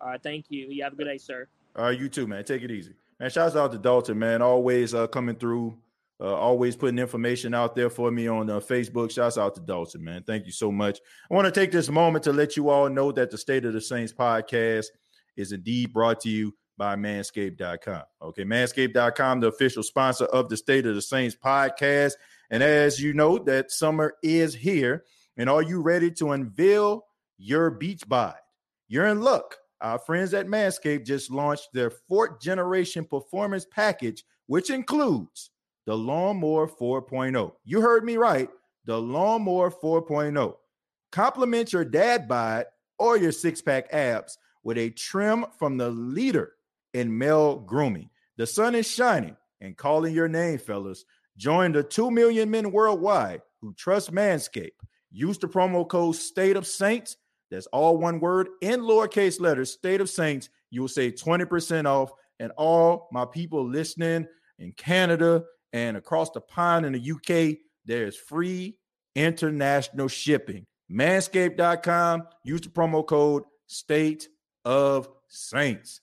All right, thank you. You have a good day, sir. All right, you too, man. Take it easy, man. Shouts out to Dalton, man. Always uh, coming through, uh, always putting information out there for me on uh, Facebook. Shouts out to Dalton, man. Thank you so much. I want to take this moment to let you all know that the State of the Saints podcast is indeed brought to you by manscaped.com. Okay, manscaped.com, the official sponsor of the State of the Saints podcast. And as you know, that summer is here. And are you ready to unveil your beach bod? You're in luck. Our friends at Manscaped just launched their fourth generation performance package, which includes the Lawnmower 4.0. You heard me right. The Lawnmower 4.0. Complement your dad bod or your six pack abs with a trim from the leader in male grooming. The sun is shining and calling your name, fellas. Join the 2 million men worldwide who trust Manscaped. Use the promo code State of Saints. That's all one word in lowercase letters, State of Saints. You will save 20% off. And all my people listening in Canada and across the pond in the UK, there's free international shipping. Manscaped.com. Use the promo code State of Saints.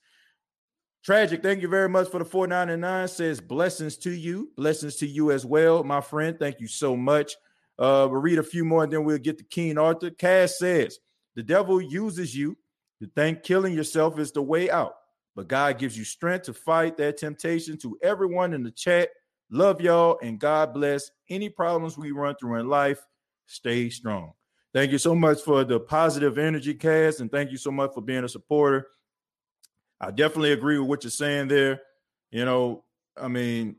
Tragic, thank you very much for the 499. Says blessings to you. Blessings to you as well, my friend. Thank you so much. Uh, we'll read a few more and then we'll get to King Arthur. Cass says, The devil uses you to think killing yourself is the way out, but God gives you strength to fight that temptation. To everyone in the chat, love y'all and God bless. Any problems we run through in life, stay strong. Thank you so much for the positive energy, Cass and thank you so much for being a supporter. I definitely agree with what you're saying there. You know, I mean,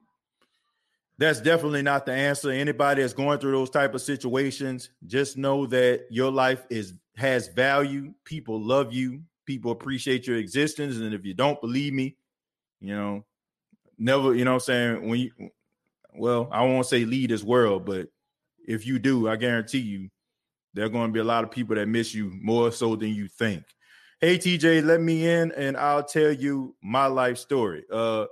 that's definitely not the answer. Anybody that's going through those type of situations, just know that your life is has value. People love you. People appreciate your existence. And if you don't believe me, you know, never, you know I'm saying, when you well, I won't say lead this world, but if you do, I guarantee you there are going to be a lot of people that miss you more so than you think. Hey TJ, let me in and I'll tell you my life story. Uh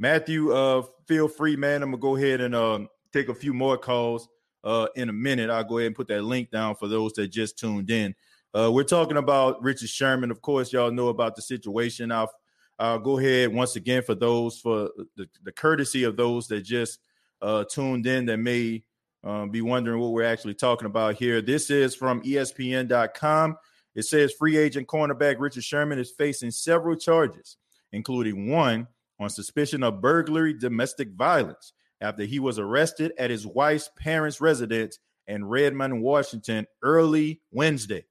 Matthew, uh, feel free, man. I'm gonna go ahead and uh, take a few more calls uh in a minute. I'll go ahead and put that link down for those that just tuned in. Uh, we're talking about Richard Sherman. Of course, y'all know about the situation. I'll I'll go ahead once again for those for the, the courtesy of those that just uh tuned in that may um, be wondering what we're actually talking about here. This is from ESPN.com. It says free agent cornerback Richard Sherman is facing several charges, including one on suspicion of burglary domestic violence after he was arrested at his wife's parents' residence in Redmond, Washington, early Wednesday.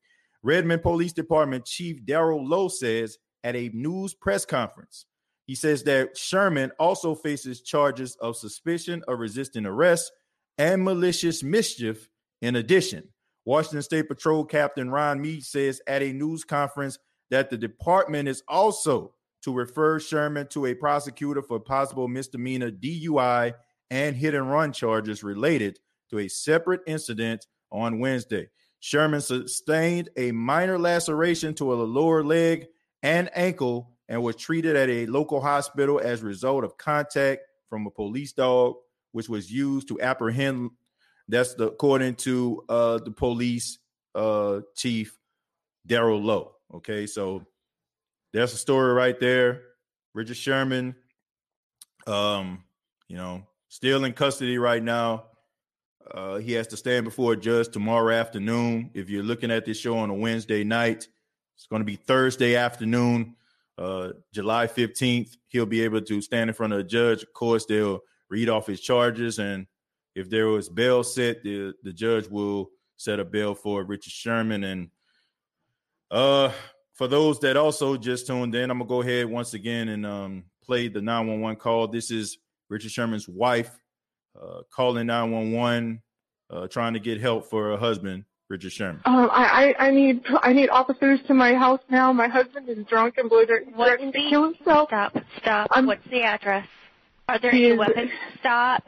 Redmond Police Department Chief Darrell Lowe says at a news press conference. He says that Sherman also faces charges of suspicion of resisting arrest and malicious mischief in addition. Washington State Patrol Captain Ron Mead says at a news conference that the department is also to refer Sherman to a prosecutor for possible misdemeanor DUI and hit and run charges related to a separate incident on Wednesday. Sherman sustained a minor laceration to a lower leg and ankle and was treated at a local hospital as a result of contact from a police dog, which was used to apprehend that's the according to uh the police uh chief Darrell Lowe. Okay, so that's a story right there. Richard Sherman, um, you know, still in custody right now. Uh, he has to stand before a judge tomorrow afternoon. If you're looking at this show on a Wednesday night, it's going to be Thursday afternoon, uh, July 15th. He'll be able to stand in front of a judge. Of course, they'll read off his charges and if there was bail set, the the judge will set a bail for Richard Sherman. And uh, for those that also just tuned in, I'm gonna go ahead once again and um, play the 911 call. This is Richard Sherman's wife uh, calling 911, uh, trying to get help for her husband, Richard Sherman. Um, I, I, I need I need officers to my house now. My husband is drunk and threatening to kill himself. Stop, stop. I'm, What's the address? Are there any is, weapons? Stop.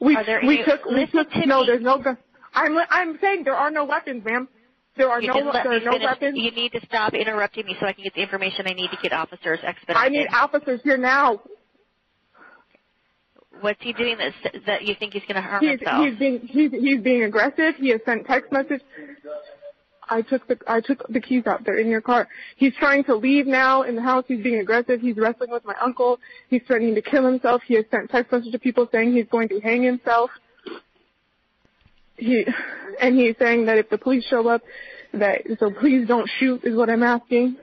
We we took we took no. Me. There's no gun. I'm I'm saying there are no weapons, ma'am. There are you no there are no finish. weapons. You need to stop interrupting me so I can get the information I need to get officers expedited. I need officers here now. What's he doing that that you think he's going to harm he's, himself? He's being he's he's being aggressive. He has sent text message. I took the I took the keys out. They're in your car. He's trying to leave now in the house. He's being aggressive. He's wrestling with my uncle. He's threatening to kill himself. He has sent text messages to people saying he's going to hang himself. He and he's saying that if the police show up, that so please don't shoot is what I'm asking.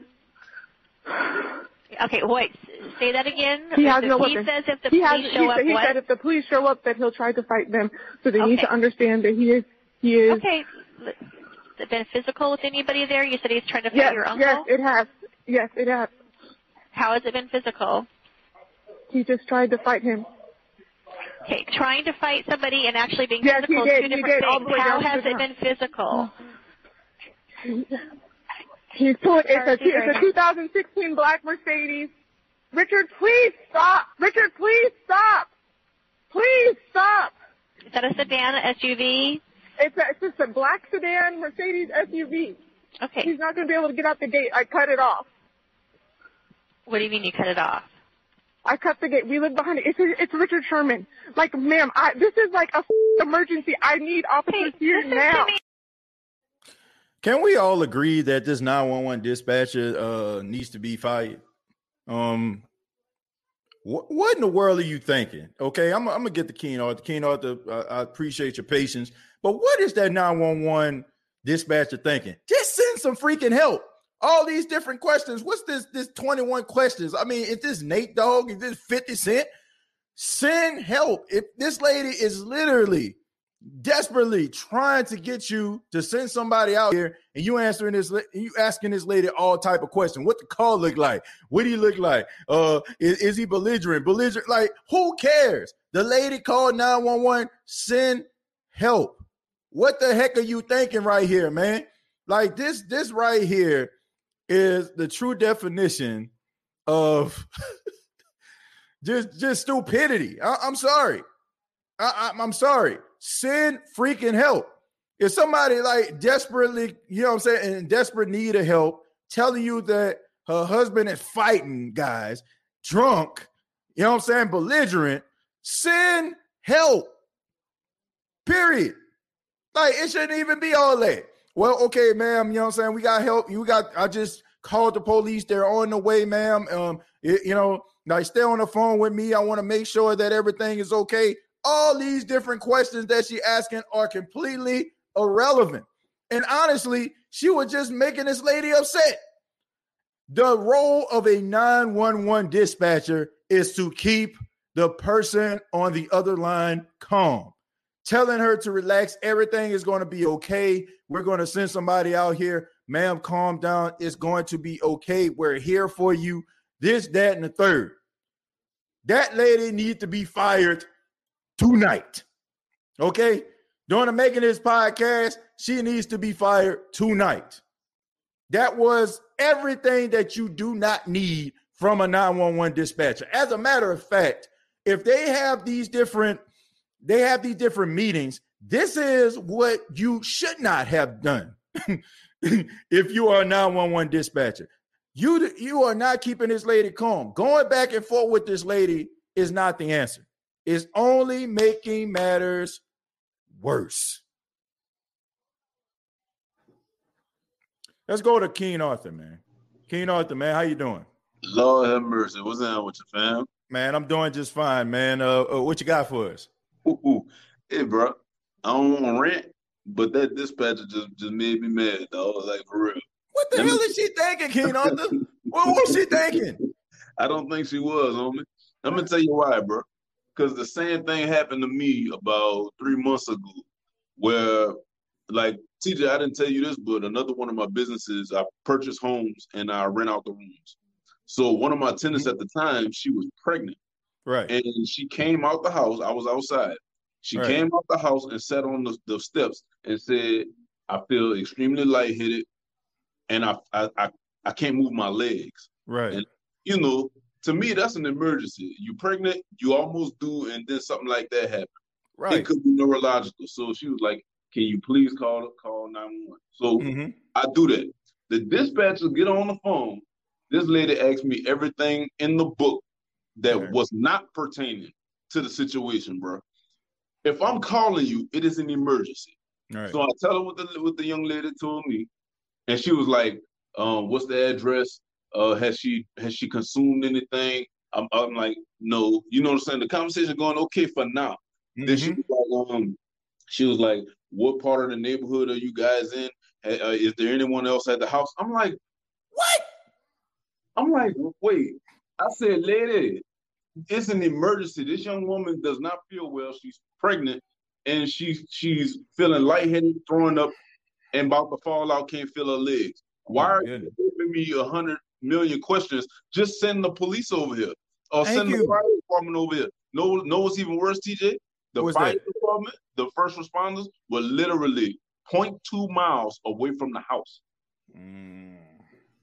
Okay, wait. Say that again. He has no weapon. He says if the he police has, show he, up, he what? said if the police show up, that he'll try to fight them. So they okay. need to understand that he is he is. Okay it been physical with anybody there? You said he's trying to fight yes, your uncle? Yes, it has. Yes, it has. How has it been physical? He just tried to fight him. Okay, trying to fight somebody and actually being yes, physical he did. two different things. How has it been physical? He's pulling. It's a, it's a 2016 black Mercedes. Richard, please stop. Richard, please stop. Please stop. Is that a sedan, SUV? It's, a, it's just a black sedan Mercedes SUV. Okay. He's not going to be able to get out the gate. I cut it off. What do you mean you cut it off? I cut the gate. We live behind it. It's it's Richard Sherman. Like, ma'am, I this is like a f- emergency. I need officers Hey, here now. Can we all agree that this 911 dispatcher uh, needs to be fired? Um, what, what in the world are you thinking? Okay, I'm, I'm gonna get the King Arthur. King Arthur, uh, I appreciate your patience, but what is that 911 dispatcher thinking? Just send some freaking help. All these different questions. What's this? This 21 questions. I mean, is this Nate Dogg? Is this 50 Cent? Send help. If this lady is literally desperately trying to get you to send somebody out here and you answering this you asking this lady all type of questions what the call look like what do he look like uh is, is he belligerent belligerent like who cares the lady called 911 send help what the heck are you thinking right here man like this this right here is the true definition of just just stupidity I, i'm sorry I, I, I'm sorry. Send freaking help. If somebody like desperately, you know what I'm saying, in desperate need of help, telling you that her husband is fighting guys, drunk, you know what I'm saying, belligerent, send help. Period. Like it shouldn't even be all that. Well, okay, ma'am, you know what I'm saying? We got help. You got I just called the police. They're on the way, ma'am. Um, it- you know, like stay on the phone with me. I want to make sure that everything is okay all these different questions that she asking are completely irrelevant. And honestly, she was just making this lady upset. The role of a 911 dispatcher is to keep the person on the other line calm, telling her to relax. Everything is going to be okay. We're going to send somebody out here. Ma'am, calm down. It's going to be okay. We're here for you. This, that, and the third. That lady needs to be fired tonight. Okay? During the making this podcast, she needs to be fired tonight. That was everything that you do not need from a 911 dispatcher. As a matter of fact, if they have these different they have these different meetings, this is what you should not have done. if you are a 911 dispatcher, you you are not keeping this lady calm. Going back and forth with this lady is not the answer It's only making matters worse. Let's go to King Arthur, man. King Arthur, man, how you doing? Lord have mercy. What's up with your fam? Man, I'm doing just fine, man. Uh, uh what you got for us? Ooh, ooh. Hey, bro. I don't want to rant, but that dispatcher just, just made me mad, dog. Like, for real. What the Let hell me- is she thinking, King Arthur? what was she thinking? I don't think she was, homie. I'm going to tell you why, bro. Because the same thing happened to me about three months ago, where, like, TJ, I didn't tell you this, but another one of my businesses, I purchase homes and I rent out the rooms. So one of my tenants mm-hmm. at the time, she was pregnant. Right. and she came out the house. I was outside. She Right. came out the house and sat on the, the steps and said, "I feel extremely lightheaded, and I I I, I can't move my legs." Right. And you know, to me, that's an emergency. You're pregnant, you almost do, and then something like that happened. Right. It could be neurological. So she was like, "Can you please call call nine one one?" So hmm I do that. The dispatcher get on the phone. This lady asked me everything in the book that was not pertaining to the situation, bro. If I'm calling you, it is an emergency. Right. So I tell her what the what the young lady told me, and she was like, um, "What's the address? Uh, has she has she consumed anything?" I'm, I'm like, "No." You know what I'm saying? The conversation going okay for now. Then she Mhm. was like, um, she was like, "What part of the neighborhood are you guys in? Uh, is there anyone else at the house?" I'm like, "What?" I'm like, "Wait." I said, "Lady, it's an emergency. This young woman does not feel well. She's pregnant, and she's she's feeling lightheaded, throwing up, and about to fall out. Can't feel her legs. Why Oh, are goodness. you giving me a hundred million questions? Just send the police over here, or Thank send you. the fire department over here. No, know what's even worse, TJ? The What's fire that? department, the first responders were literally 0.2 miles away from the house. Mm.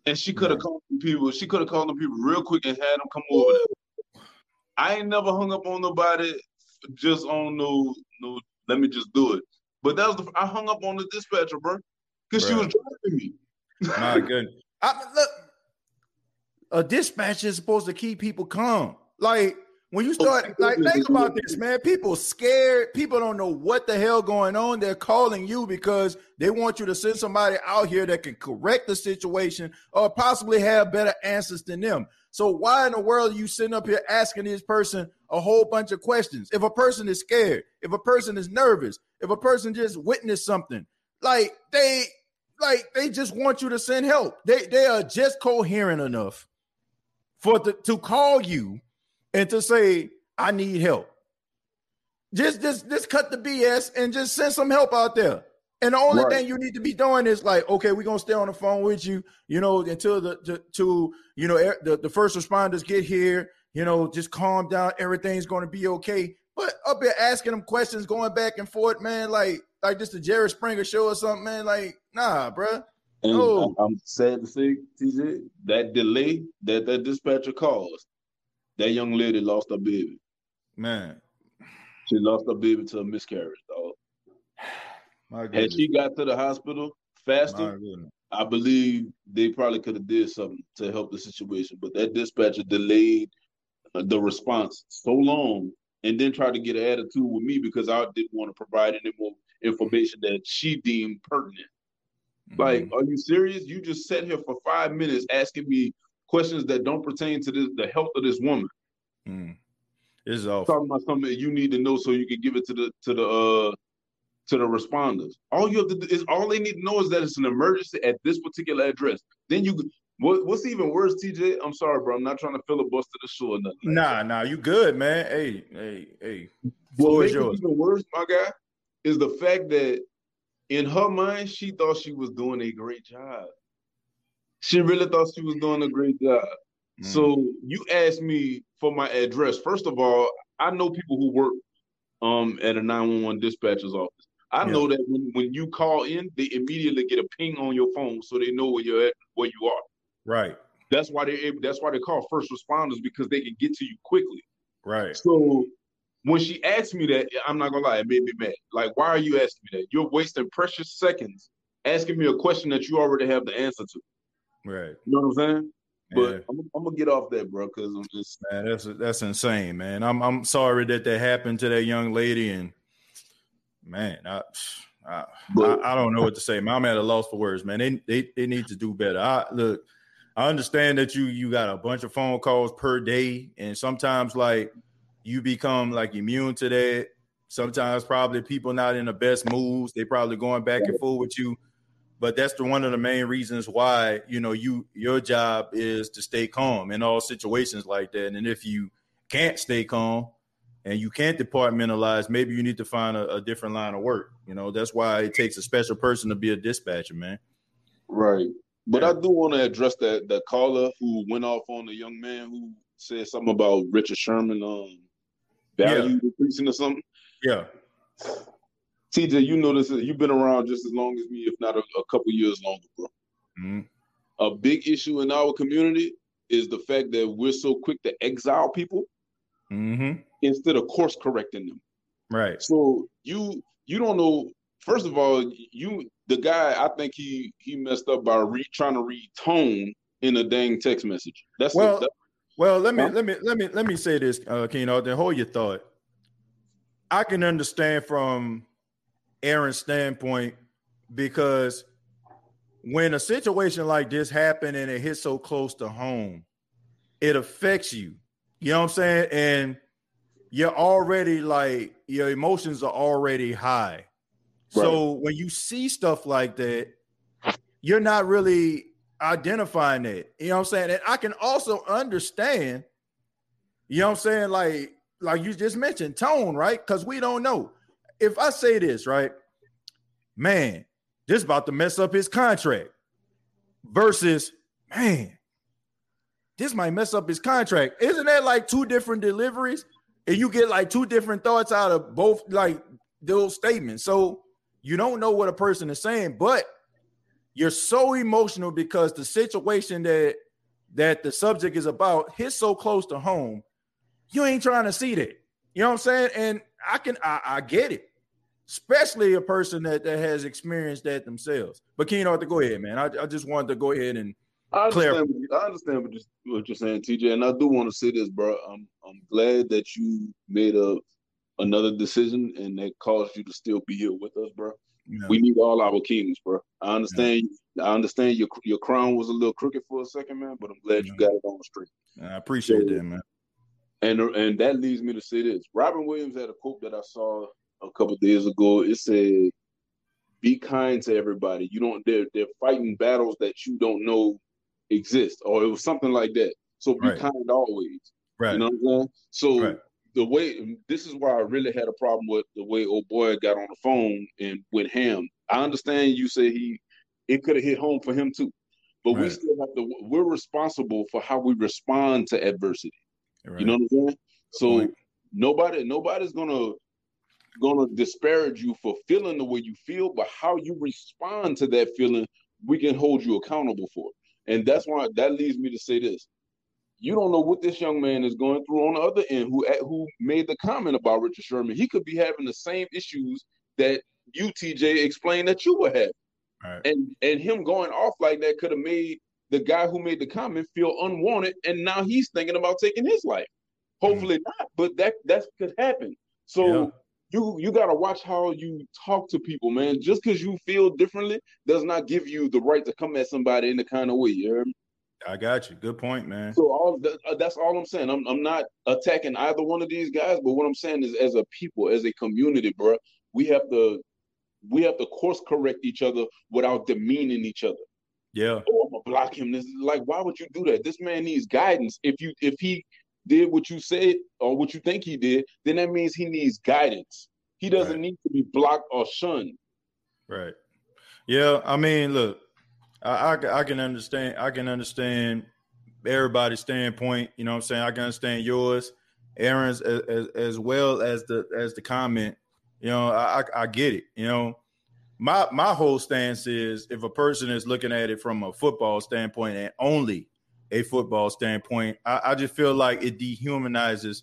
And she could have called the people, she could have called them people real quick and had them come over there. I ain't never hung up on nobody just on no no let me just do it. But that was the I hung up on the dispatcher, bro. Because she was driving me. My goodness. I, look, a dispatch is supposed to keep people calm. Like when you start, like, think about this, man. People scared. People don't know what the hell going on. They're calling you because they want you to send somebody out here that can correct the situation or possibly have better answers than them. So why in the world are you sitting up here asking this person a whole bunch of questions? If a person is scared, if a person is nervous, if a person just witnessed something, like they, like they just want you to send help. They they are just coherent enough for the, to call you and to say, I need help. Just, just, just cut the BS and just send some help out there. And the only right. thing you need to be doing is like, okay, we're gonna stay on the phone with you, you know, until the to, to you know the, the first responders get here. You know, just calm down. Everything's gonna be okay. But up here asking them questions, going back and forth, man, like like just the Jerry Springer show or something, man. Like, nah, bruh. And no. I'm sad to say, TJ, that delay that that dispatcher caused that young lady lost her baby. Man. She lost her baby to a miscarriage, dog. My Had she got to the hospital faster, I believe they probably could have did something to help the situation. But that dispatcher delayed uh, the response so long and then tried to get an attitude with me because I didn't want to provide any more information that she deemed pertinent. Mm-hmm. Like, are you serious? You just sat here for five minutes asking me questions that don't pertain to this, the health of this woman. Mm. This is all talking about something you need to know so you can give it to the to the uh to the responders. All you have to do is all they need to know is that it's an emergency at this particular address. Then you what, what's even worse, TJ? I'm sorry, bro. I'm not trying to filibuster the show or nothing. Nah, nah, you good, man. Hey, hey, hey. What makes yours. even worse, my guy, is the fact that in her mind, she thought she was doing a great job. She really thought she was doing a great job. Mm. So you asked me for my address. First of all, I know people who work um at a 911 dispatcher's office. I yeah. know that when, when you call in, they immediately get a ping on your phone so they know where you're at, where you are. Right. That's why they able, that's why they call first responders because they can get to you quickly. Right. So when she asked me that, I'm not gonna lie, it made me mad. Like, why are you asking me that? You're wasting precious seconds asking me a question that you already have the answer to. Right. You know what I'm saying? But yeah. I'm, I'm, gonna get off that, bro, because I'm just man. That's that's insane, man. I'm I'm sorry that that happened to that young lady, and man, I I, but, I, I, don't know what to say. Man, I'm at a loss for words, man. They they they need to do better. I look, I understand that you you got a bunch of phone calls per day, and sometimes like you become like immune to that. Sometimes probably people not in the best moods. They probably going back and forth with you but that's the one of the main reasons why you know you your job is to stay calm in all situations like that. And if you can't stay calm and you can't departmentalize maybe you need to find a, a different line of work. You know that's why it takes a special person to be a dispatcher man. Right. But yeah. i do want to address that that caller who went off on the young man who said something about richard sherman um value yeah. decreasing or something. Yeah TJ, you know this. You've been around just as long as me, if not a, a couple years longer, bro. Mm-hmm. A big issue in our community is the fact that we're so quick to exile people mm-hmm. instead of course correcting them. Right. So you you don't know. First of all, you the guy. I think he he messed up by re, trying to read tone in a dang text message. That's well. The, that, well, let me huh? let me let me let me say this, uh, Keno. Then hold your thought. I can understand from Aaron's standpoint because when a situation like this happen and it hits so close to home, it affects you. You know what I'm saying? And you're already like your emotions are already high. Right. So when you see stuff like that, you're not really identifying it. You know what I'm saying? And I can also understand, you know what I'm saying, like like you just mentioned, tone, right? Because we don't know if I say this, right, man, this about to mess up his contract versus, man, this might mess up his contract. Isn't that like two different deliveries? And you get like two different thoughts out of both like those statements. So you don't know what a person is saying, but you're so emotional because the situation that that the subject is about hits so close to home. You ain't trying to see that. You know what I'm saying? And I can I, I get it. Especially a person that, that has experienced that themselves. But King Arthur, go ahead, man. I, I just wanted to go ahead and I understand, what you, I understand what, you, what you're saying, TJ, and I do want to say this, bro. I'm I'm glad that you made a another decision and that caused you to still be here with us, bro. Yeah. We need all our kings, bro. I understand. Yeah. I understand your your crown was a little crooked for a second, man, but I'm glad yeah. you got it on the street. I appreciate so, that, man. And and that leads me to say this: Robin Williams had a quote that I saw a couple days ago. It said, "Be kind to everybody. You don't. They're they're fighting battles that you don't know exist, or it was something like that. So be right. kind always. Right. You know what I'm saying? So right. the way this is why I really had a problem with the way old boy got on the phone and with him. I understand you say he it could have hit home for him too. But right. we still have to we're responsible for how we respond to adversity. You know what I'm saying? So nobody nobody's gonna gonna disparage you for feeling the way you feel, but how you respond to that feeling, we can hold you accountable for. And that's why that leads me to say this. You don't know what this young man is going through on the other end who who made the comment about Richard Sherman. He could be having the same issues that you, TJ, explained that you were having. Right. And and him going off like that could have made the guy who made the comment feel unwanted, and now he's thinking about taking his life. Hopefully mm. not, but that that could happen. So yeah you you gotta watch how you talk to people, man. Just because you feel differently does not give you the right to come at somebody in the kind of way. You I got you. Good point, man. So all uh, that's all I'm saying. I'm I'm not attacking either one of these guys, but what I'm saying is, as a people, as a community, bro, we have to we have to course correct each other without demeaning each other. Yeah. Oh, I'm gonna block him. This is like, why would you do that? This man needs guidance. If you if he did what you said or what you think he did, then that means he needs guidance. He doesn't right. need to be blocked or shunned. Right. Yeah. I mean, look, I, I, I can understand. I can understand everybody's standpoint. You know what I'm saying? I can understand yours, Aaron's, as, as, as well as the as the comment. You know, I, I get it. You know, my my whole stance is if a person is looking at it from a football standpoint and only a football standpoint. I, I, just feel like it dehumanizes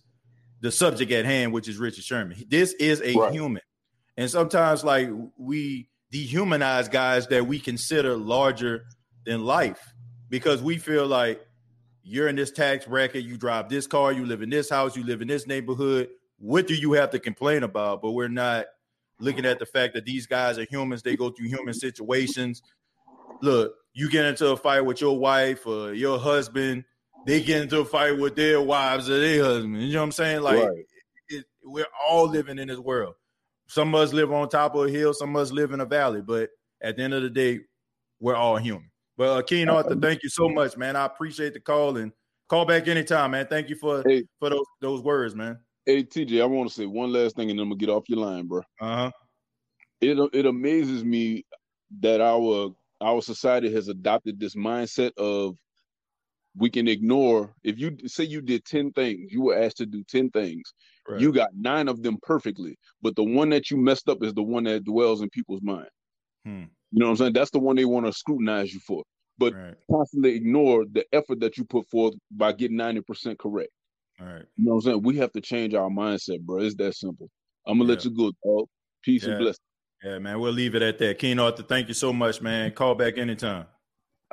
the subject at hand, which is Richard Sherman. This is a right. human. And sometimes like we dehumanize guys that we consider larger than life because we feel like you're in this tax bracket, you drive this car, you live in this house, you live in this neighborhood. What do you have to complain about? But we're not looking at the fact that these guys are humans, they go through human situations. Look, you get into a fight with your wife or your husband, they get into a fight with their wives or their husbands. You know what I'm saying? Like right. it, we're all living in this world. Some of us live on top of a hill, some of us live in a valley, but at the end of the day, we're all human. But uh, King Arthur, thank you so much, man. I appreciate the call and call back anytime, man. Thank you for hey, for those those words, man. Hey TJ, I want to say one last thing, and then I'm gonna get off your line, bro. Uh huh. It it amazes me that our our society has adopted this mindset of we can ignore if you say you did 10 things you were asked to do 10 things. Right. you got nine of them perfectly but the one that you messed up is the one that dwells in people's mind. Hmm. you know what i'm saying? That's the one they want to scrutinize you for. But right. constantly ignore the effort that you put forth by getting 90% correct. All right. You know what i'm saying? We have to change our mindset bro. It's that simple. I'm gonna yeah. let you go dog. Peace yeah. and blessings yeah, man. We'll leave it at that. King Arthur, thank you so much, man. Call back anytime.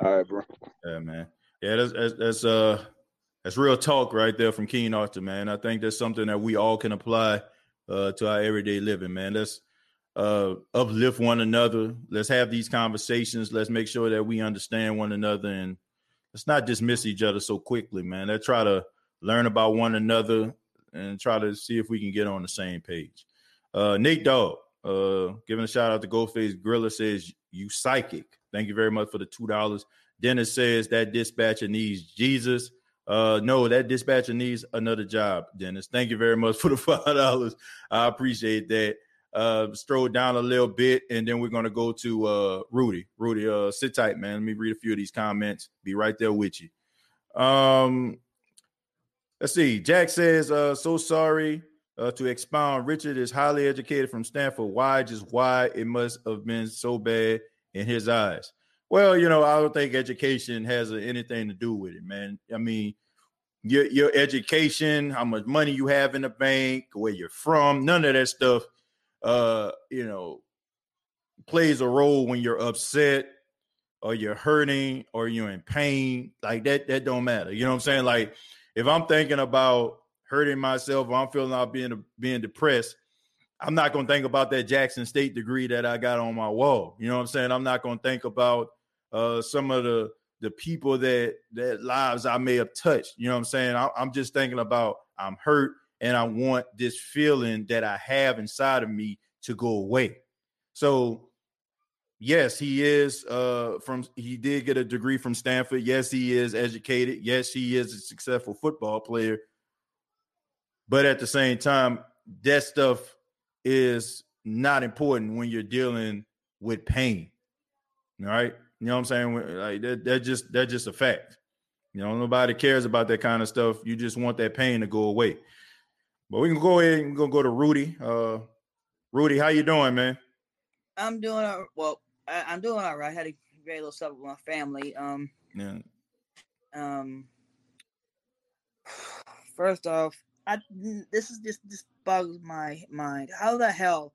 All right, bro. Yeah, man. Yeah, that's, that's, that's uh that's real talk right there from King Arthur, man. I think that's something that we all can apply uh, to our everyday living, man. Let's uh, uplift one another. Let's have these conversations. Let's make sure that we understand one another and let's not dismiss each other so quickly, man. Let's try to learn about one another and try to see if we can get on the same page. Uh, Nate Dog, uh, giving a shout out to Ghostface Griller says you psychic. Thank you very much for the two dollars. Dennis says that dispatcher needs Jesus. Uh, no, that dispatcher needs another job, Dennis. Thank you very much for the five dollars. I appreciate that. Uh, stroll down a little bit, and then we're gonna go to uh Rudy. Rudy, uh, sit tight, man. Let me read a few of these comments. Be right there with you. Um, let's see. Jack says, uh, so sorry uh, to expound. Richard is highly educated from Stanford. Why? Just why it must have been so bad in his eyes. Well, you know, I don't think education has anything to do with it, man. I mean, your your education, how much money you have in the bank, where you're from, none of that stuff uh, you know plays a role when you're upset or you're hurting or you're in pain. Like that, that don't matter. You know what I'm saying? Like if I'm thinking about hurting myself or I'm feeling like being being depressed, I'm not gonna think about that Jackson State degree that I got on my wall. You know what I'm saying? I'm not gonna think about uh, some of the the people that that lives I may have touched. You know what I'm saying? I, I'm just thinking about I'm hurt and I want this feeling that I have inside of me to go away. So yes, he is uh from he did get a degree from Stanford. Yes, he is educated. Yes, he is a successful football player. But at the same time, that stuff is not important when you're dealing with pain. All right. You know what I'm saying? Like that, that just that's just a fact. You know, nobody cares about that kind of stuff. You just want that pain to go away. But we can go ahead and go go to Rudy. Uh Rudy, how you doing, man? I'm doing well. I, am doing all right. I had a very little stuff with my family. Um, yeah. Um. First off, I this is just this bugs my mind. How the hell?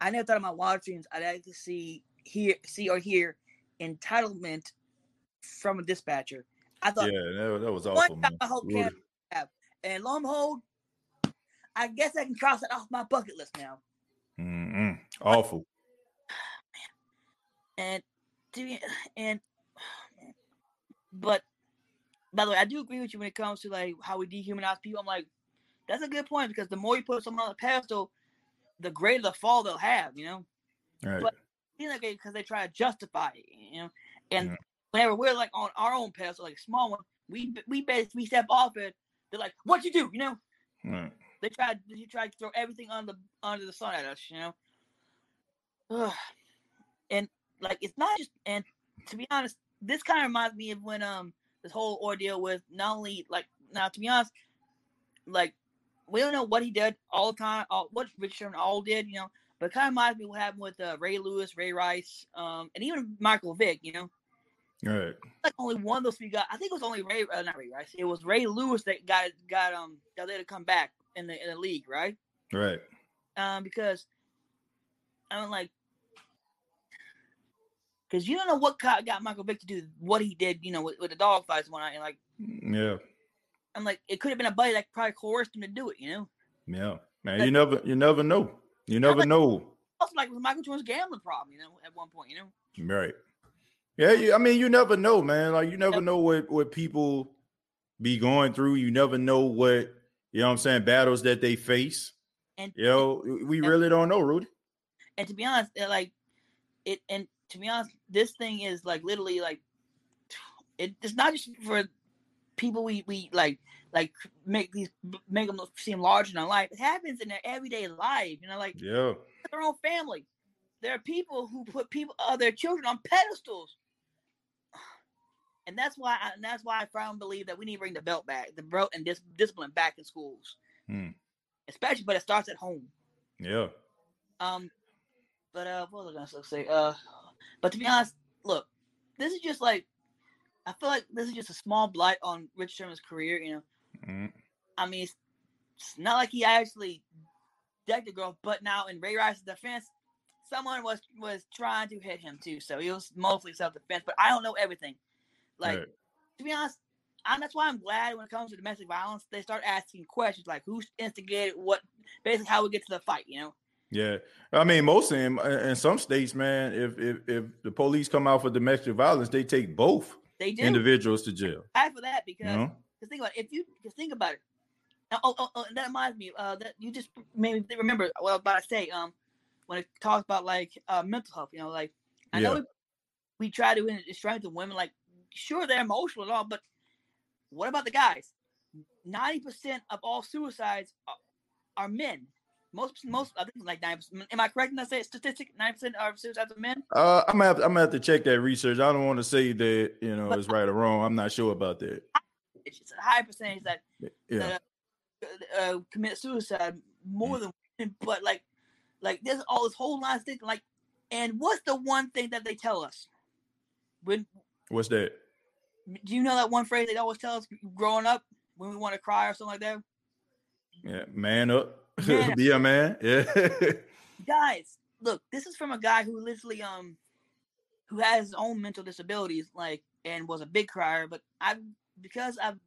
I never thought in my wildest dreams I'd like to see hear see or hear entitlement from a dispatcher. I thought, yeah, that, that was awful. Man. I hope have, and lo and behold, I guess I can cross it off my bucket list now. Mm-mm. Awful. And to be, and but by the way, I do agree with you when it comes to like how we dehumanize people. I'm like, that's a good point because the more you put someone on the pedestal, the greater the fall they'll have. You know. Right. But like because they try to justify it, you know. And yeah. whenever we're like on our own pedestal, like small one, we we basically step off it. They're like, "What you do?" You know. Right. They try they try to throw everything under under the sun at us, you know. Ugh. And like it's not just and to be honest, this kind of reminds me of when um this whole ordeal with not only like now to be honest, like we don't know what he did all the time, all what Richard all did, you know, but it kind of reminds me what happened with uh, Ray Lewis, Ray Rice, um, and even Michael Vick, you know. Right. Like only one of those three got. I think it was only Ray, uh, not Ray Rice. It was Ray Lewis that got got um got let to come back in the in the league, right? Right. Um, because I'm like, because you don't know what got Michael Vick to do what he did, you know, with, with the dog fights one night, and like, yeah. I'm like, it could have been a buddy that probably coerced him to do it, you know. Yeah, man, like, you never, you never know. You never like, know. Also, like with Michael Jordan's gambling problem, you know, at one point, you know. Right. Yeah, you, I mean, you never know, man. Like you never know what what people be going through. You never know what you know. what I'm saying battles that they face. And you know, we really don't know, Rudy. And to be honest, like it, and to be honest, this thing is like literally like it, it's not just for people we we like like make these make them seem larger than life. It happens in their everyday life, you know, like yeah, their own family. There are people who put people uh, their children on pedestals, and that's why I, and that's why I firmly believe that we need to bring the belt back, the belt and dis- discipline back in schools, hmm. especially. But it starts at home. Yeah. Um, but uh, what was I gonna say? Uh, but to be honest, look, this is just like I feel like this is just a small blight on Rich Sherman's career. You know, mm-hmm. I mean, it's, it's, not like he actually decked the girl, but now in Ray Rice's defense, someone was was trying to hit him too. So it was mostly self defense. But I don't know everything. Like right. to be honest, and that's why I'm glad when it comes to domestic violence, they start asking questions like who instigated what, basically how we get to the fight. You know. Yeah, I mean, most of them in some states, man, if if if the police come out for domestic violence, they take both they do individuals to jail. I for that because you think about it, if you just think about it. Oh, oh, oh, that reminds me. Uh, that you just made me remember what I was about to say. Um, when it talks about like uh mental health, you know, like I yeah. know we, we try to strengthen women. Like, sure, they're emotional and all, but what about the guys? Ninety percent of all suicides are, are men. Most, most, I think like nine. Am I correct in that say statistic? Nine percent of suicides are men. Uh, I'm gonna, have to, I'm gonna have to check that research. I don't want to say that you know but, it's right or wrong. I'm not sure about that. It's a high percentage that, yeah. that uh, uh, commit suicide more mm. than women, but like, like there's all this whole line of things. Like, and what's the one thing that they tell us? When what's that? Do you know that one phrase they always tell us growing up when we want to cry or something like that? Yeah, man up. Be a man. Yeah. Guys, look, this is from a guy who literally um who has his own mental disabilities, like and was a big crier. But I because I've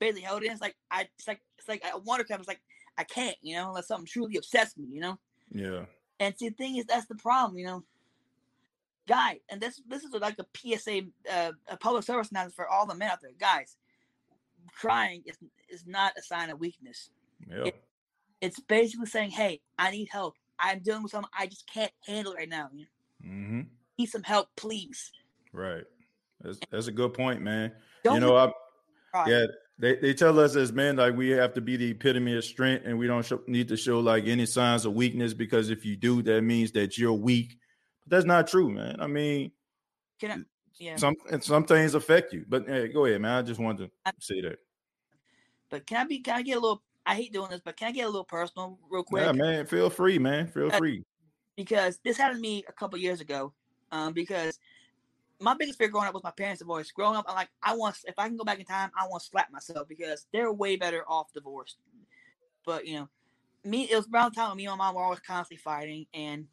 barely held it, it's like I it's like it's like I want to come. It's like I can't, you know, unless something truly obsessed me, you know. Yeah. And see, the thing is, that's the problem, you know. Guy, and this this is like a PSA, uh, a public service announcement for all the men out there, guys. Crying is is not a sign of weakness. Yeah. It, it's basically saying, "Hey, I need help. I'm dealing with something I just can't handle right now. Mm-hmm. Need some help, please." Right. That's that's a good point, man. Don't you know, I yeah, they, they tell us as men like we have to be the epitome of strength and we don't show, need to show like any signs of weakness because if you do that means that you're weak but that's not true man i mean can I, yeah some some things affect you but hey, go ahead man i just wanted to say that but can i be can i get a little i hate doing this but can i get a little personal real quick yeah man feel free man feel free because this happened to me a couple years ago um because my biggest fear growing up was my parents' divorce. Growing up, I'm like, I want if I can go back in time, I want to slap myself because they're way better off divorced. But you know, me it was around the time when me and my mom were always constantly fighting, and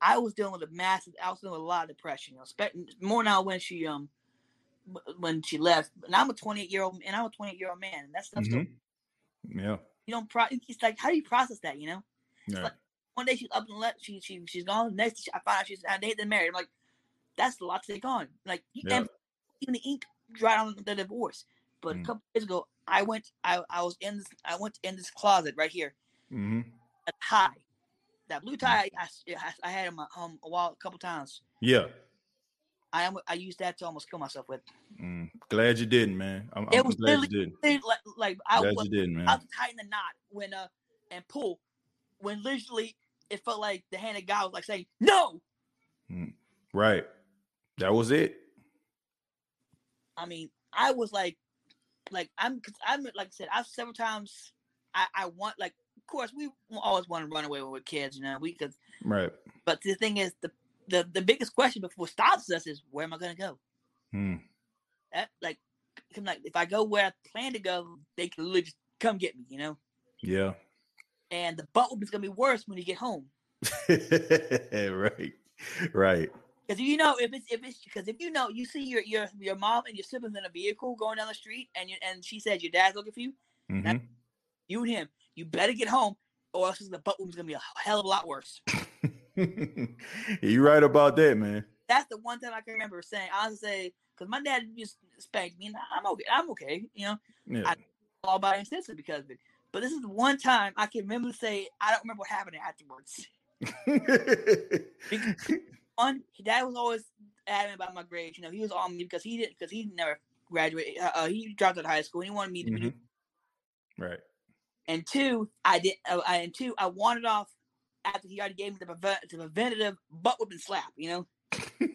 I was dealing with a massive. I was dealing with a lot of depression. You know, more now when she um when she left. And I'm a 28 year old, and I'm a 28 year old man, and that's mm-hmm. still. Yeah. You don't pro. It's like how do you process that? You know. Yeah. Like, one day she's up and left. She she she's gone. Next, I find out she's I dated and married. I'm like, that's a lot to take on. Like you yeah. even the ink dried on the divorce. But mm. a couple days ago, I went. I, I was in this. I went in this closet right here. Mm-hmm. A tie, that blue tie. I, I, I had in my um a while a couple times. Yeah. I am. I used that to almost kill myself with. Mm. Glad you didn't, man. I'm, it I'm was glad you didn't. Like, like I glad was, you didn't, man. I was the knot when uh and pull when literally it felt like the hand of God was like saying no. Mm. Right. That was it. I mean, I was like, like I'm, cause I'm like I said, I've several times. I, I want like, of course, we always want to run away with kids, you know, we because right. But the thing is, the the the biggest question before stops us is where am I going to go? Hmm. That like, like if I go where I plan to go, they can literally just come get me, you know. Yeah. And the butt is gonna be worse when you get home. right. Right. Because you know if it's if it's because if you know you see your your your mom and your siblings in a vehicle going down the street and you and she says your dad's looking for you, mm-hmm. you and him, you better get home or else the butt wound's gonna be a hell of a lot worse. you right about that, man. That's the one time I can remember saying. I was say because my dad just spanked me, and I'm okay. I'm okay. You know, yeah. I all by instance because of it. But this is the one time I can remember to say I don't remember what happened afterwards. one, dad was always adamant about my grades. You know, he was on me because he didn't because he never graduated. Uh, uh, he dropped out of high school. and He wanted me to mm-hmm. be right. And two, I did. Uh, I, and two, I wanted off after he already gave me the, prevent, the preventative butt whipping slap. You know,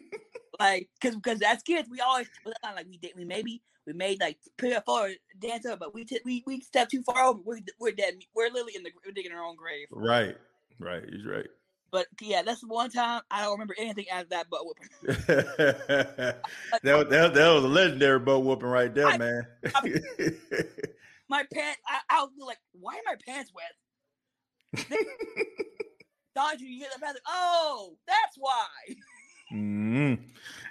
like because because as kids we always like we did we maybe we made like put forward dance up, but we t- we we stepped too far over. We're we're dead. We're literally in the we're digging our own grave. Right. Right. He's right. But yeah, that's the one time I don't remember anything after that butt whooping. that, that, that was a legendary butt whooping right there, I, man. I, my pants, I, I was like, why are my pants wet? Dodger, you get the bathroom. Oh, that's why. Mm-hmm.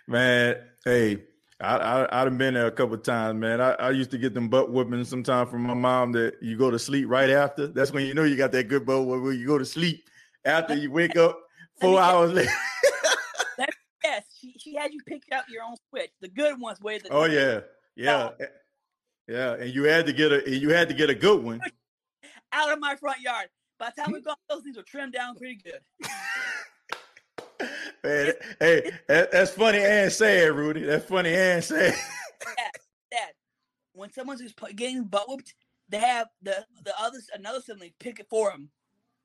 Man, hey, I, I I've been there a couple times, man. I, I used to get them butt whooping sometimes from my mom that you go to sleep right after. That's when you know you got that good butt where You go to sleep after you wake up four hours later. yes, she, she had you pick out your own switch, the good ones where the oh yeah, yeah, oh. yeah, and you had to get a you had to get a good one out of my front yard. By the time we got those things were trimmed down pretty good. Man, hey, that's funny and sad, Rudy. That's funny and sad. Dad, Dad, when someone's just getting butt whooped, they have the the others another sibling pick it for them.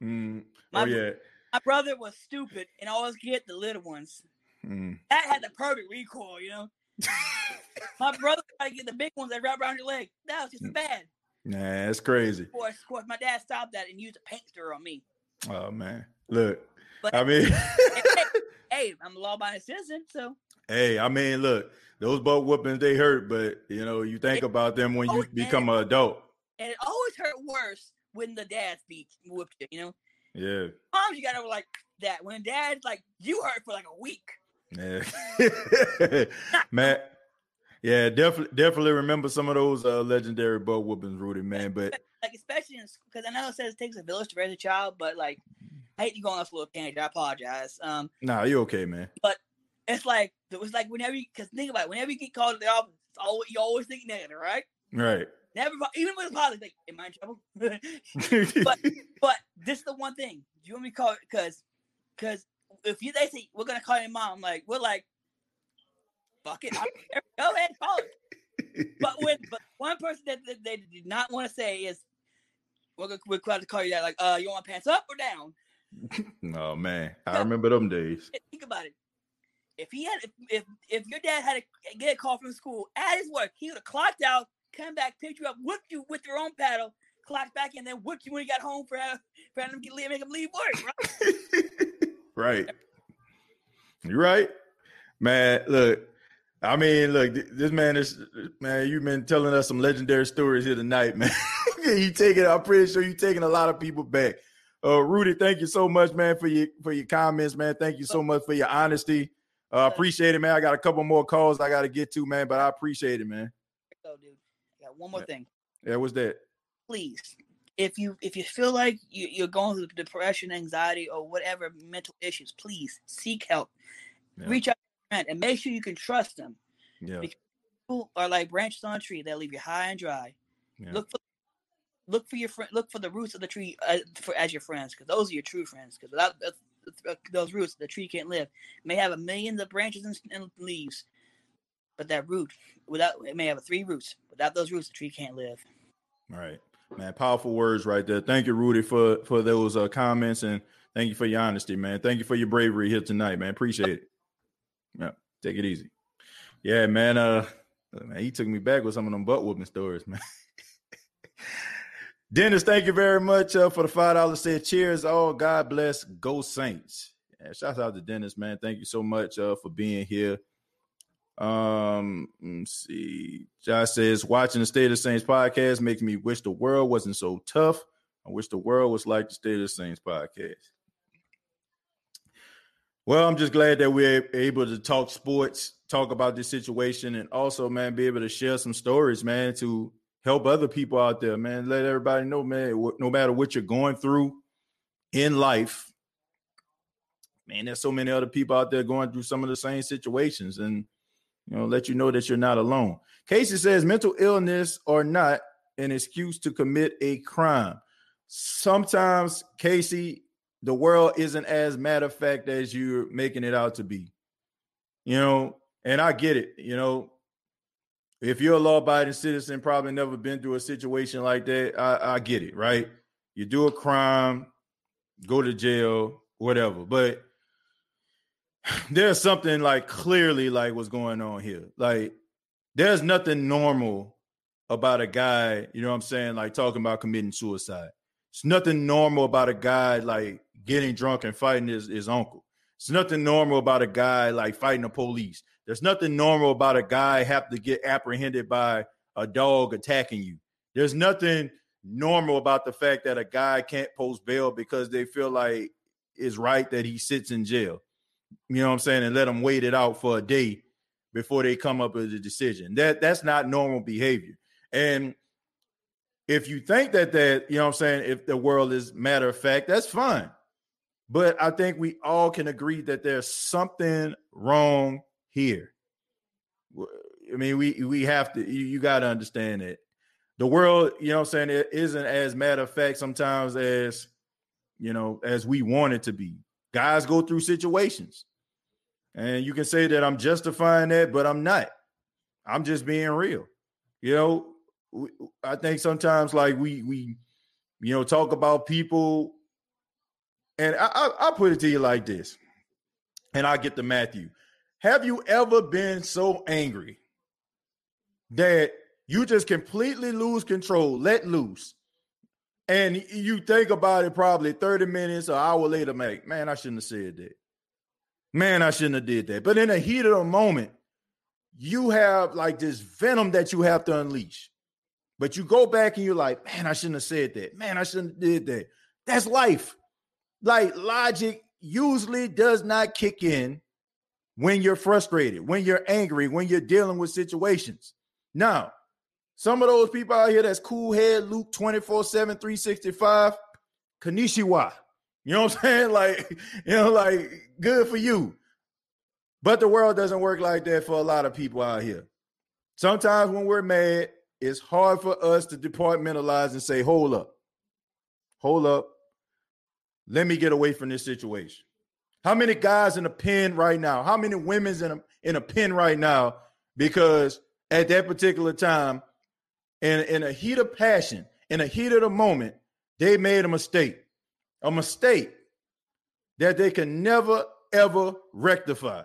Mm. My, oh yeah. My brother was stupid and always get the little ones. Mm. That had the perfect recoil, you know. my brother tried to get the big ones that wrap around your leg. That was just mm. bad. Nah, that's crazy. Of course, of course, my dad stopped that and used a paint stirrer on me. Oh man, look. But, I mean, hey, hey, I'm a law-abiding citizen, so. Hey, I mean, look, those boat whoopings they hurt, but you know, you think it, about them when you become an adult. And it always hurt worse when the dads beat whooped you, you know? Yeah. Moms, you got to like, that when dad's like, you hurt for like a week. Yeah. man. Yeah, definitely definitely remember some of those uh, legendary butt whoopings, Rudy, man. But like especially because I know it says it takes a village to raise a child, but like I hate to go on this little tangent. I apologize. Um, nah, you okay, man. But it's like it was like whenever you because think about it, whenever you get called to the office, always you always think negative, right? Right. Never, even with positive, like, am I in trouble? but but this is the one thing. Do you want me to call it? Because because if you they say we're gonna call your mom, like we're like, fuck it, go ahead, call it. But when but one person that, that they did not want to say is we're gonna we're going to call you that, like, uh, you want pants up or down? oh man, I remember them days. Think about it. If he had, if if, if your dad had to get a call from school at his work, he would have clocked out, come back, picked you up, whipped you with your own paddle, clocked back, and then whipped you when he got home for for him to make him leave work. Right. right. You're right, man. Look, I mean, look, this man is man. You've been telling us some legendary stories here tonight, man. you taking, I'm pretty sure you're taking a lot of people back. Uh, Rudy, thank you so much, man, for your for your comments, man. Thank you so much for your honesty. Uh, appreciate it, man. I got a couple more calls I got to get to, man, but I appreciate it, man. Go, dude. I got one more yeah. thing. Yeah, what's that? Please, if you if you feel like you, you're going through depression, anxiety, or whatever mental issues, please seek help. Yeah. Reach out friend and make sure you can trust them. Yeah. Because people are like branches on a tree; they'll leave you high and dry. Yeah. Look for look for your friend. Look for the roots of the tree uh, for as your friends, because those are your true friends. Because without uh, those roots, the tree can't live. It may have a millions of branches and, and, leaves, but that root, without it may have three roots. Without those roots, the tree can't live. All right, man. Powerful words right there. Thank you, Rudy, for for those uh, comments, and thank you for your honesty, man. Thank you for your bravery here tonight, man. Appreciate it. Yeah, take it easy. Yeah, man. Uh, man, he took me back with some of them butt whooping stories, man. Dennis, thank you very much uh, for the five dollars. Said cheers, all God bless, go Saints. Yeah, shout out to Dennis, man. Thank you so much uh, for being here. Um, let's see. Josh says watching the State of Saints podcast makes me wish the world wasn't so tough. I wish the world was like the State of Saints podcast. Well, I'm just glad that we're able to talk sports, talk about this situation, and also, man, be able to share some stories, man, to help other people out there, man. Let everybody know, man, no matter what you're going through in life, man, there's so many other people out there going through some of the same situations and, you know, let you know that you're not alone. Casey says mental illness or not an excuse to commit a crime. Sometimes, Casey, the world isn't as matter of fact as you're making it out to be. You know, and I get it, you know, if you're a law-abiding citizen, probably never been through a situation like that. I, I get it, right? You do a crime, go to jail, whatever. But there's something like clearly like what's going on here. Like there's nothing normal about a guy, you know what I'm saying, like talking about committing suicide. It's nothing normal about a guy like getting drunk and fighting his, his uncle. It's nothing normal about a guy like fighting the police. There's nothing normal about a guy have to get apprehended by a dog attacking you. There's nothing normal about the fact that a guy can't post bail because they feel like it's right that he sits in jail. You know what I'm saying? And let him wait it out for a day before they come up with a decision. That that's not normal behavior. And if you think that that, you know what I'm saying, if the world is matter of fact, that's fine. But I think we all can agree that there's something wrong here. I mean, we we have to. You, you got to understand it. The world, you know, I'm saying it isn't as matter of fact sometimes as you know as we want it to be. Guys go through situations, and you can say that I'm justifying that, but I'm not. I'm just being real. You know, I think sometimes like we we you know talk about people, and I, I I'll put it to you like this, and I get to Matthew. Have you ever been so angry that you just completely lose control, let loose, and you think about it probably 30 minutes or hour later, man, man, I shouldn't have said that. Man, I shouldn't have did that. But in the heat of the moment, you have like this venom that you have to unleash. But you go back and you're like, man, I shouldn't have said that. Man, I shouldn't have did that. That's life. Like logic usually does not kick in when you're frustrated, when you're angry, when you're dealing with situations. Now, some of those people out here that's cool head Luke 24 7, 365, Kanishiwa. You know what I'm saying? Like, you know, like good for you. But the world doesn't work like that for a lot of people out here. Sometimes when we're mad, it's hard for us to departmentalize and say, hold up, hold up. Let me get away from this situation. How many guys in a pen right now? How many women's in a in a pen right now? Because at that particular time, in, in a heat of passion, in a heat of the moment, they made a mistake. A mistake that they can never ever rectify.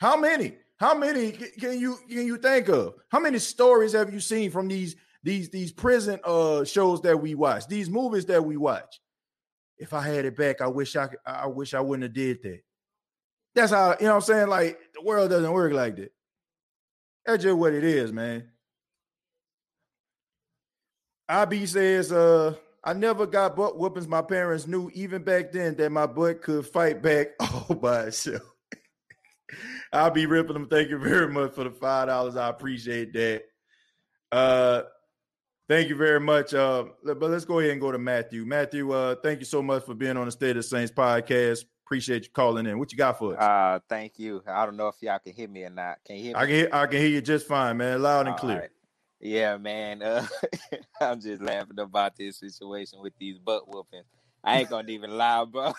How many? How many can you can you think of? How many stories have you seen from these these these prison uh shows that we watch, these movies that we watch? If I had it back, I wish I I wish I wouldn't have did that. That's how you know what I'm saying. Like the world doesn't work like that. That's just what it is, man. IB says, uh, I never got butt whoopings. My parents knew even back then that my butt could fight back all by itself. I'll be ripping them. Thank you very much for the five dollars. I appreciate that. Uh, thank you very much. Uh, but let's go ahead and go to Matthew. Matthew, uh, thank you so much for being on the State of the Saints podcast. Appreciate you calling in. What you got for us? Uh, thank you. I don't know if y'all can hear me or not. Can you hear me? I can. Hear, I can hear you just fine, man. Loud and All clear. Right. Yeah, man. Uh, I'm just laughing about this situation with these butt whoopings. I ain't gonna even lie, bro.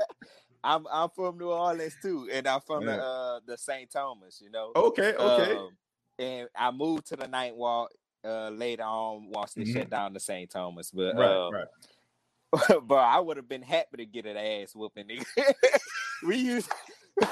I'm I'm from New Orleans too, and I'm from the uh, the St. Thomas. You know. Okay. Okay. Um, and I moved to the Ninth Ward uh, later on once they mm-hmm. shut down the St. Thomas, but right, uh, right. but I would have been happy to get an ass whooping. we used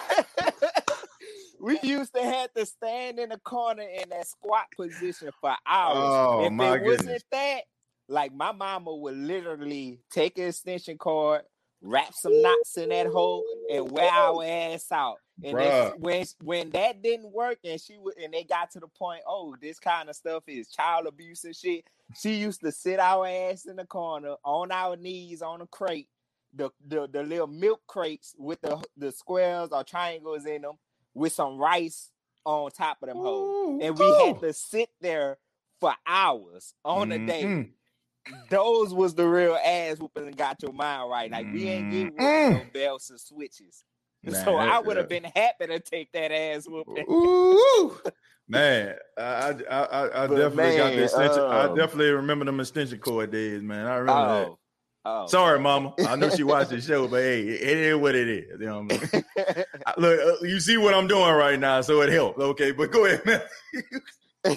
we used to have to stand in the corner in that squat position for hours. Oh, if my it goodness. wasn't that, like my mama would literally take an extension cord, wrap some knots in that hole, and wear our ass out. And when when that didn't work, and she would, and they got to the point, oh, this kind of stuff is child abuse and shit. She used to sit our ass in the corner on our knees on a crate, the the, the little milk crates with the the squares or triangles in them, with some rice on top of them hoes, and we had to sit there for hours on mm-hmm. a day those was the real ass whooping and got your mind right. Like we ain't getting mm. no bells and switches. Man, so I would have been happy to take that ass whooping. Ooh, man, I I, I, I definitely man, got the extension. Um, I definitely remember them extension cord days, man. I remember oh, that. Oh, Sorry, mama. I know she watched the show, but hey, it is what it is. You know what I mean? Look, uh, you see what I'm doing right now, so it helps. Okay, but go ahead, man.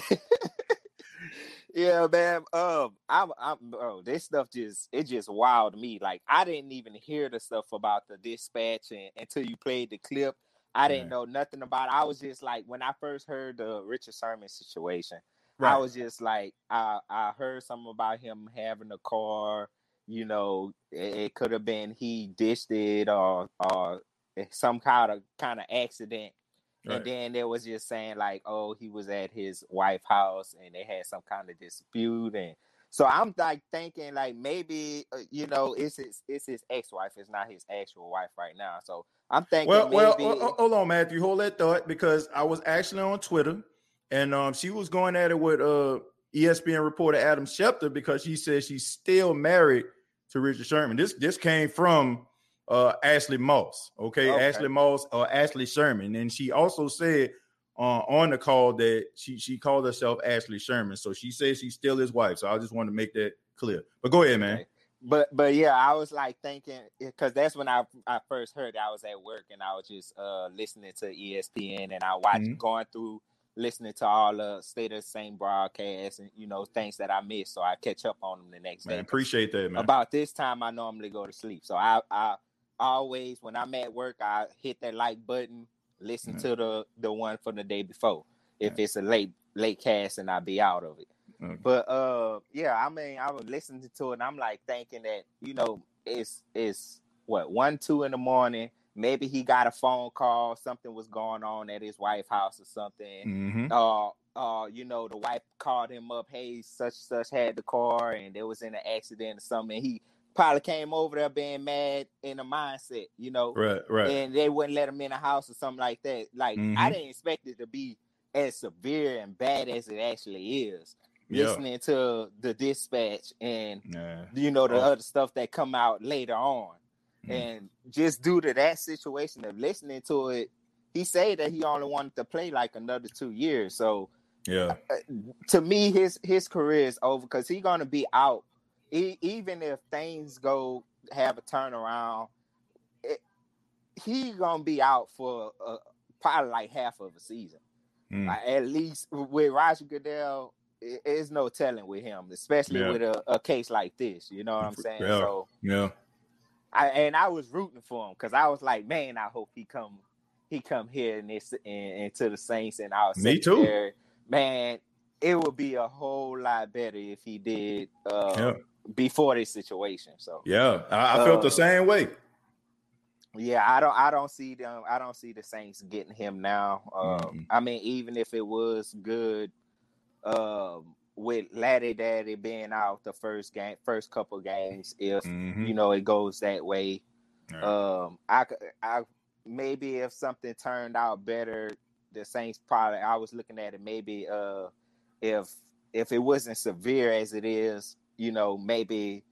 Yeah, man. Um, I'm, I'm, bro. This stuff just it just wowed me. Like I didn't even hear the stuff about the dispatch and, until you played the clip. I didn't know nothing about. it. I was just like when I first heard the Richard Sherman situation. Right. I was just like I I heard something about him having a car. You know, it, it could have been he dished it or or some kind of kind of accident Right. And then there was just saying like, oh, he was at his wife's house and they had some kind of dispute, and so I'm like thinking like maybe uh, you know it's his it's his ex wife, it's not his actual wife right now. So I'm thinking. Well, maybe... well, hold on, Matthew, hold that thought because I was actually on Twitter, and um, she was going at it with uh ESPN reporter Adam Schefter because she says she's still married to Richard Sherman. This this came from uh, Ashley Moss. Okay? okay, Ashley Moss or uh, Ashley Sherman, and she also said uh, on the call that she she called herself Ashley Sherman. So she says she's still his wife. So I just want to make that clear. But go ahead, man. Okay. But but yeah, I was like thinking because that's when I I first heard I was at work and I was just uh listening to ESPN and I watched mm-hmm. going through listening to all the state of the Saints broadcast and you know things that I missed, so I catch up on them the next man, day. Appreciate that, man. About this time, I normally go to sleep, so I I always when I'm at work, I hit that like button, listen mm-hmm. to the the one from the day before. If it's a late late cast, and I'll be out of it. Okay. But uh, yeah, I mean, I was listening to it, and I'm like thinking that you know, it's it's what one two in the morning. Maybe he got a phone call, something was going on at his wife's house or something. Mm-hmm. Uh, uh, you know, the wife called him up, hey, such such had the car and there was in an accident or something. he probably came over there being mad in a mindset, you know. Right, right. And they wouldn't let him in the house or something like that. Like mm-hmm. I didn't expect it to be as severe and bad as it actually is. Yeah. Listening to the dispatch and yeah. you know the oh. other stuff that come out later on. Mm. And just due to that situation of listening to it, he said that he only wanted to play like another two years. So yeah, uh, to me, his his career is over because he's gonna be out. He, even if things go have a turnaround, it, he gonna be out for uh, probably like half of a season. Mm. Like at least with Roger Goodell, it, it's no telling with him, especially yeah. with a, a, case like this. You know what I'm saying? Yeah. So yeah. I, and I was rooting for him because I was like, man, I hope he come he come here and this and, and to the Saints and I was me too. Man, it would be a whole lot better if he did uh, yeah. Before this situation. So yeah, I, I felt uh, the same way. Yeah, I don't. I don't see them. I don't see the Saints getting him now. Um, mm-hmm. I mean, even if it was good, um, with Laddie Daddy being out the first game, first couple games, if mm-hmm. you know it goes that way, right. um, I, I maybe if something turned out better, the Saints probably. I was looking at it maybe, uh, if if it wasn't severe as it is, you know, maybe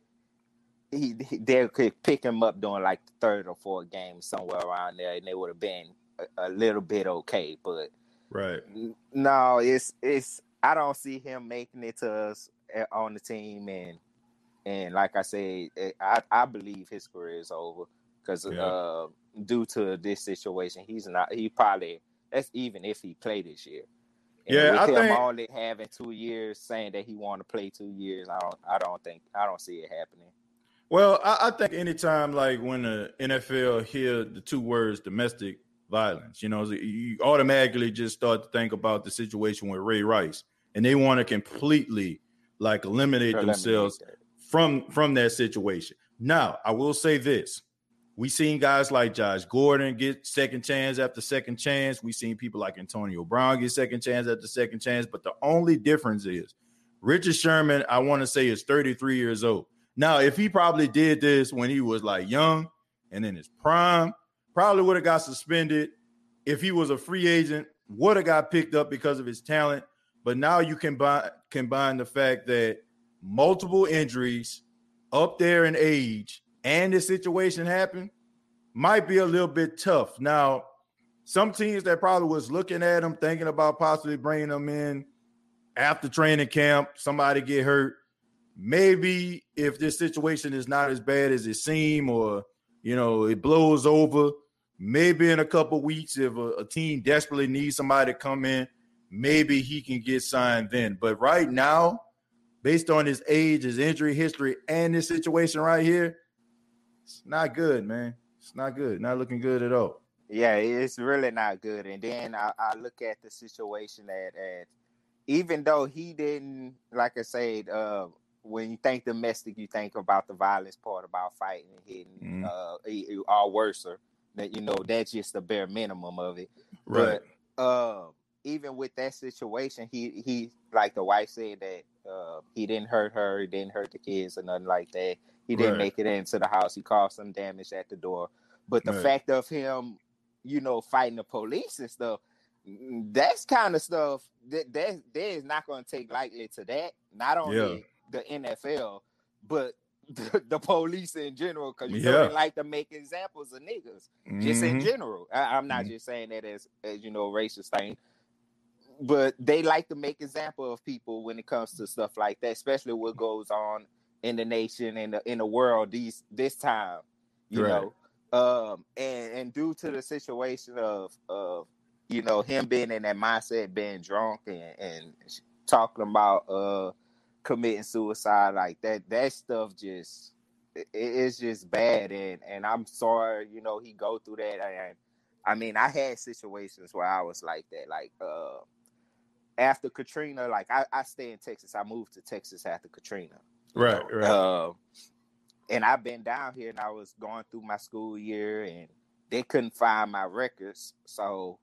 he, he they could pick him up during like the third or fourth game somewhere around there, and they would have been a, a little bit okay. But right, no, it's it's I don't see him making it to us eh, on the team, and and like I said, eh, I I believe his career is over because yeah. uh, due to this situation, he's not. He probably that's even if he played this year. And yeah, I him think only having two years, saying that he want to play two years, I don't, I don't think, I don't see it happening. Well, I, I think anytime like when the NFL hear the two words domestic violence, you know, you automatically just start to think about the situation with Ray Rice and they want to completely like eliminate themselves from from that situation. Now, I will say this. We seen guys like Josh Gordon get second chance after second chance. We seen people like Antonio Brown get second chance after second chance. But the only difference is Richard Sherman, I want to say, is 33 years old. Now, if he probably did this when he was like young and in his prime, probably would have got suspended. If he was a free agent, would have got picked up because of his talent. But now you combine combine the fact that multiple injuries up there in age and this situation happened might be a little bit tough. Now, some teams that probably was looking at him, thinking about possibly bringing him in after training camp, somebody get hurt. Maybe if this situation is not as bad as it seemed, or you know, it blows over, maybe in a couple weeks, if a, a team desperately needs somebody to come in, maybe he can get signed then. But right now, based on his age, his injury history, and this situation right here, it's not good, man. It's not good. Not looking good at all. Yeah, it's really not good. And then I, I look at the situation that at even though he didn't, like I said, uh, when you think domestic, you think about the violence part about fighting and hitting, mm-hmm. uh, all worse. That you know, that's just the bare minimum of it. Right. But uh, even with that situation, he he like the wife said that uh, he didn't hurt her, he didn't hurt the kids or nothing like that. He didn't right. make it into the house. He caused some damage at the door. But the right. fact of him, you know, fighting the police and stuff, that's kind of stuff that that, that is not going to take lightly to that. Not only yeah. the NFL, but the, the, police in general, because you yeah. like to make examples of niggas, mm-hmm. just in mm-hmm. general. I, am not mm-hmm. just saying that as, as you know, racist thing but they like to make example of people when it comes to stuff like that, especially what goes on in the nation and in, in the world these this time, you right. know. Um, and and due to the situation of of you know him being in that mindset, being drunk and, and talking about uh committing suicide like that, that stuff just it, it's just bad. And and I'm sorry, you know, he go through that. And I mean, I had situations where I was like that, like uh after Katrina, like I, I stay in Texas. I moved to Texas after Katrina. Right, right. Uh, and I've been down here and I was going through my school year and they couldn't find my records. So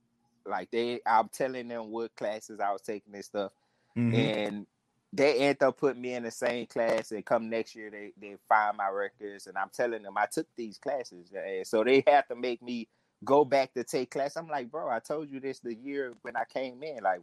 like they I'm telling them what classes I was taking and stuff. Mm-hmm. And they end up putting me in the same class, and come next year they they find my records, and I'm telling them I took these classes, and so they have to make me go back to take class. I'm like, bro, I told you this the year when I came in, like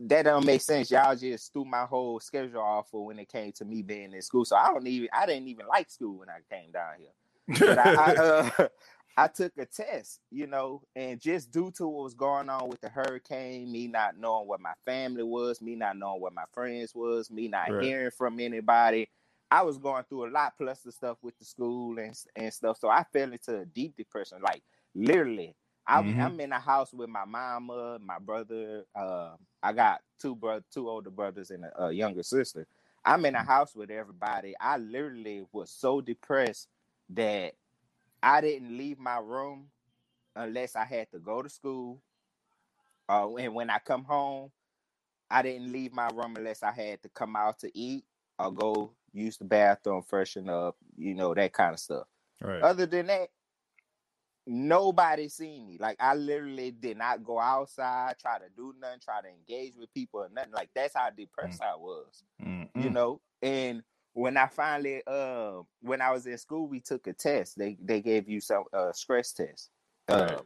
that don't make sense. Y'all just threw my whole schedule off for when it came to me being in school. So I don't even I didn't even like school when I came down here. But I, I, uh, I took a test, you know, and just due to what was going on with the hurricane, me not knowing what my family was, me not knowing what my friends was, me not right. hearing from anybody, I was going through a lot. Plus the stuff with the school and and stuff, so I fell into a deep depression. Like literally, I'm, mm-hmm. I'm in a house with my mama, my brother. Uh, I got two brother, two older brothers and a, a younger sister. I'm in a house with everybody. I literally was so depressed that I didn't leave my room unless I had to go to school. Uh, and when I come home, I didn't leave my room unless I had to come out to eat or go use the bathroom, freshen up, you know, that kind of stuff. Right. Other than that, nobody seen me. Like I literally did not go outside, try to do nothing, try to engage with people or nothing. Like that's how depressed mm. I was. Mm-hmm. You know, and when I finally uh when I was in school, we took a test. They they gave you some uh stress test. Right. Uh,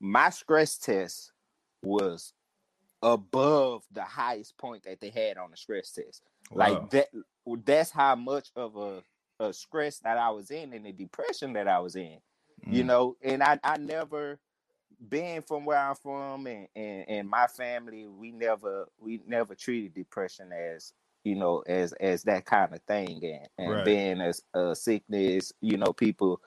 my stress test was above the highest point that they had on the stress test. Wow. Like that that's how much of a, a stress that I was in and the depression that I was in. Mm. You know, and I I never being from where I'm from and, and and my family, we never we never treated depression as you know, as as that kind of thing, and, and right. being as a sickness, you know, people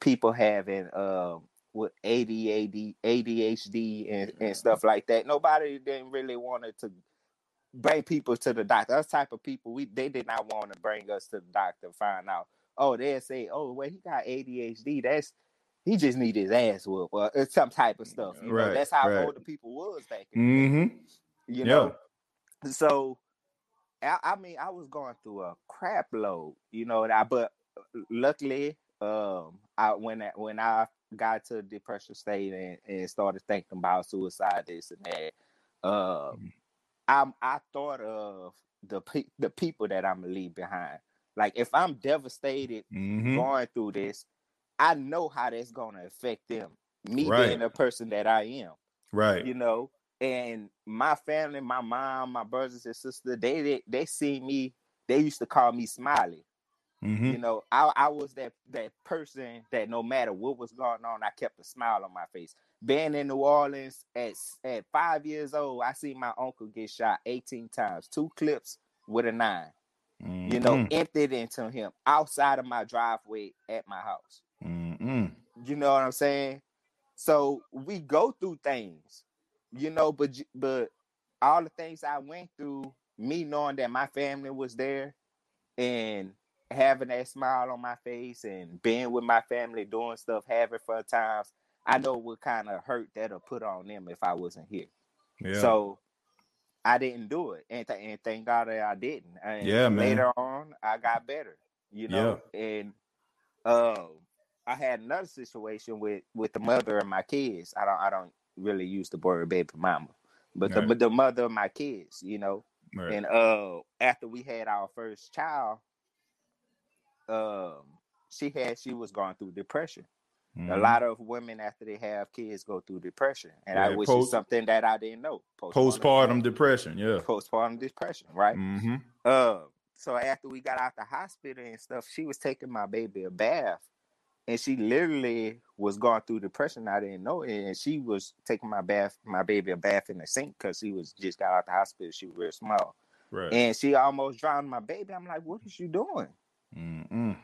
people having um with ADHD, ADHD, and, and stuff like that. Nobody didn't really wanted to bring people to the doctor. Us type of people, we they did not want to bring us to the doctor. Find out, oh, they say, oh, well, he got ADHD. That's he just need his ass whooped or some type of stuff. You right, know, that's how right. older people was back in mm-hmm. You know, yeah. so I, I, mean, I was going through a crap load, you know. I, but luckily, um, I when I, when I got to depression state and, and started thinking about suicide, this and that, uh, I I thought of the pe- the people that I'm gonna leave behind. Like if I'm devastated mm-hmm. going through this, I know how that's gonna affect them. Me right. being the person that I am, right? You know, and my family, my mom, my brothers and sisters, they they, they see me. They used to call me Smiley. Mm-hmm. You know, I, I was that that person that no matter what was going on, I kept a smile on my face. Being in New Orleans at at five years old, I see my uncle get shot 18 times, two clips with a 9 mm-hmm. You know, mm-hmm. emptied into him outside of my driveway at my house. Mm-hmm. You know what I'm saying? So we go through things you know, but but all the things I went through, me knowing that my family was there and having that smile on my face and being with my family, doing stuff, having fun times, I know what kind of hurt that'll put on them if I wasn't here. Yeah. So I didn't do it, and, th- and thank God that I didn't. And yeah, man. Later on, I got better, you know, yeah. and uh, I had another situation with with the mother of my kids. I don't I don't really use the word baby mama, but right. the but the mother of my kids, you know. Right. And uh, after we had our first child, um, she had she was going through depression. Mm-hmm. A lot of women after they have kids go through depression, and yeah, I wish post, it's something that I didn't know. Postpartum, postpartum depression, yeah. Postpartum depression, right? Mm-hmm. Uh, so after we got out the hospital and stuff, she was taking my baby a bath, and she literally was going through depression. I didn't know it, and she was taking my bath, my baby a bath in the sink because she was just got out of the hospital. She was real small, right? And she almost drowned my baby. I'm like, what is you doing? Mm-mm.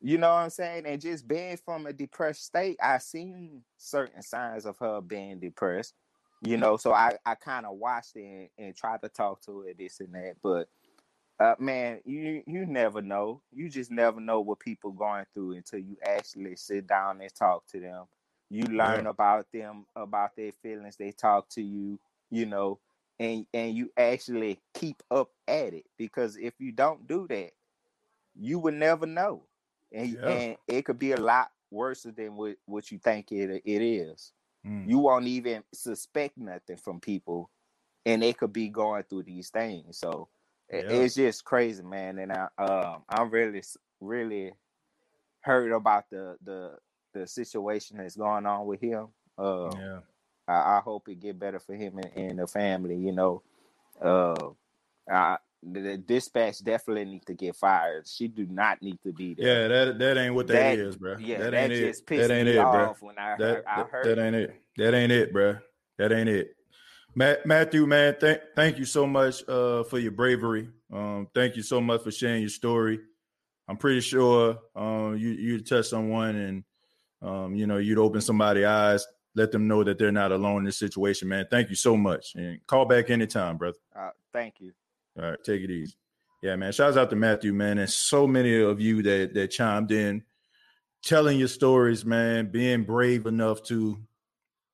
You know what I'm saying? And just being from a depressed state, I seen certain signs of her being depressed. You know, so I I kind of watched it and, and tried to talk to her this and that, but uh, man, you you never know. You just never know what people going through until you actually sit down and talk to them. You learn yeah. about them, about their feelings. They talk to you, you know, and and you actually keep up at it because if you don't do that, you would never know, and yeah. and it could be a lot worse than what what you think it it is. Mm. You won't even suspect nothing from people, and they could be going through these things. So yeah. it's just crazy, man. And I um I'm really really heard about the the the situation that's going on with him. Uh, yeah. I, I, hope it get better for him and, and the family. You know, uh, I, the dispatch definitely need to get fired. She do not need to be there. Yeah, that that ain't what that, that is, bro. Yeah, that, that ain't it. That ain't it, bro. When I, that, I heard that ain't it. That ain't it, bro. That ain't it. Matt, Matthew, man, thank thank you so much uh, for your bravery. Um, thank you so much for sharing your story. I'm pretty sure um, you you touch someone and um, you know you'd open somebody's eyes, let them know that they're not alone in this situation, man. Thank you so much, and call back anytime, brother. Uh, thank you. All right, take it easy. Yeah, man. Shouts out to Matthew, man, and so many of you that that chimed in, telling your stories, man, being brave enough to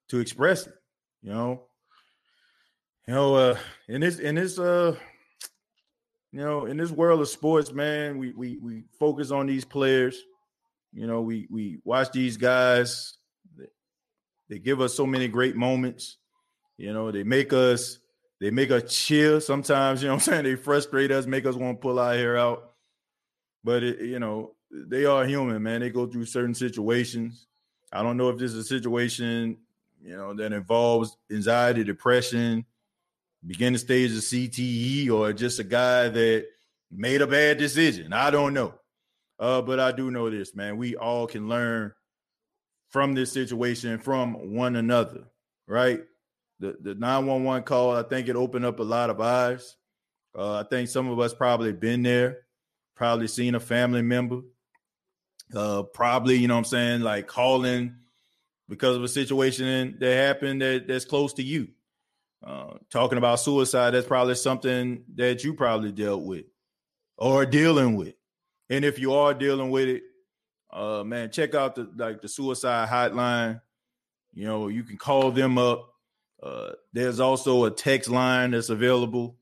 to express it. You know, you know, uh, in this in this uh, you know, in this world of sports, man, we we we focus on these players. You know, we we watch these guys. They give us so many great moments. You know, they make us they make us cheer sometimes, you know I'm saying? They frustrate us, make us want to pull our hair out. But, it, you know, they are human, man. They go through certain situations. I don't know if this is a situation, you know, that involves anxiety, depression, beginning stage of CTE, or just a guy that made a bad decision. I don't know. Uh, but I do know this, man. We all can learn from this situation from one another, right? the the 911 call, I think it opened up a lot of eyes. Uh, I think some of us probably been there, probably seen a family member, uh, probably, you know what I'm saying, like calling because of a situation that happened that, that's close to you. Uh, talking about suicide, that's probably something that you probably dealt with or dealing with. And if you are dealing with it, uh, man, check out the like the suicide hotline. You know, you can call them up uh, there's also a text line that's available.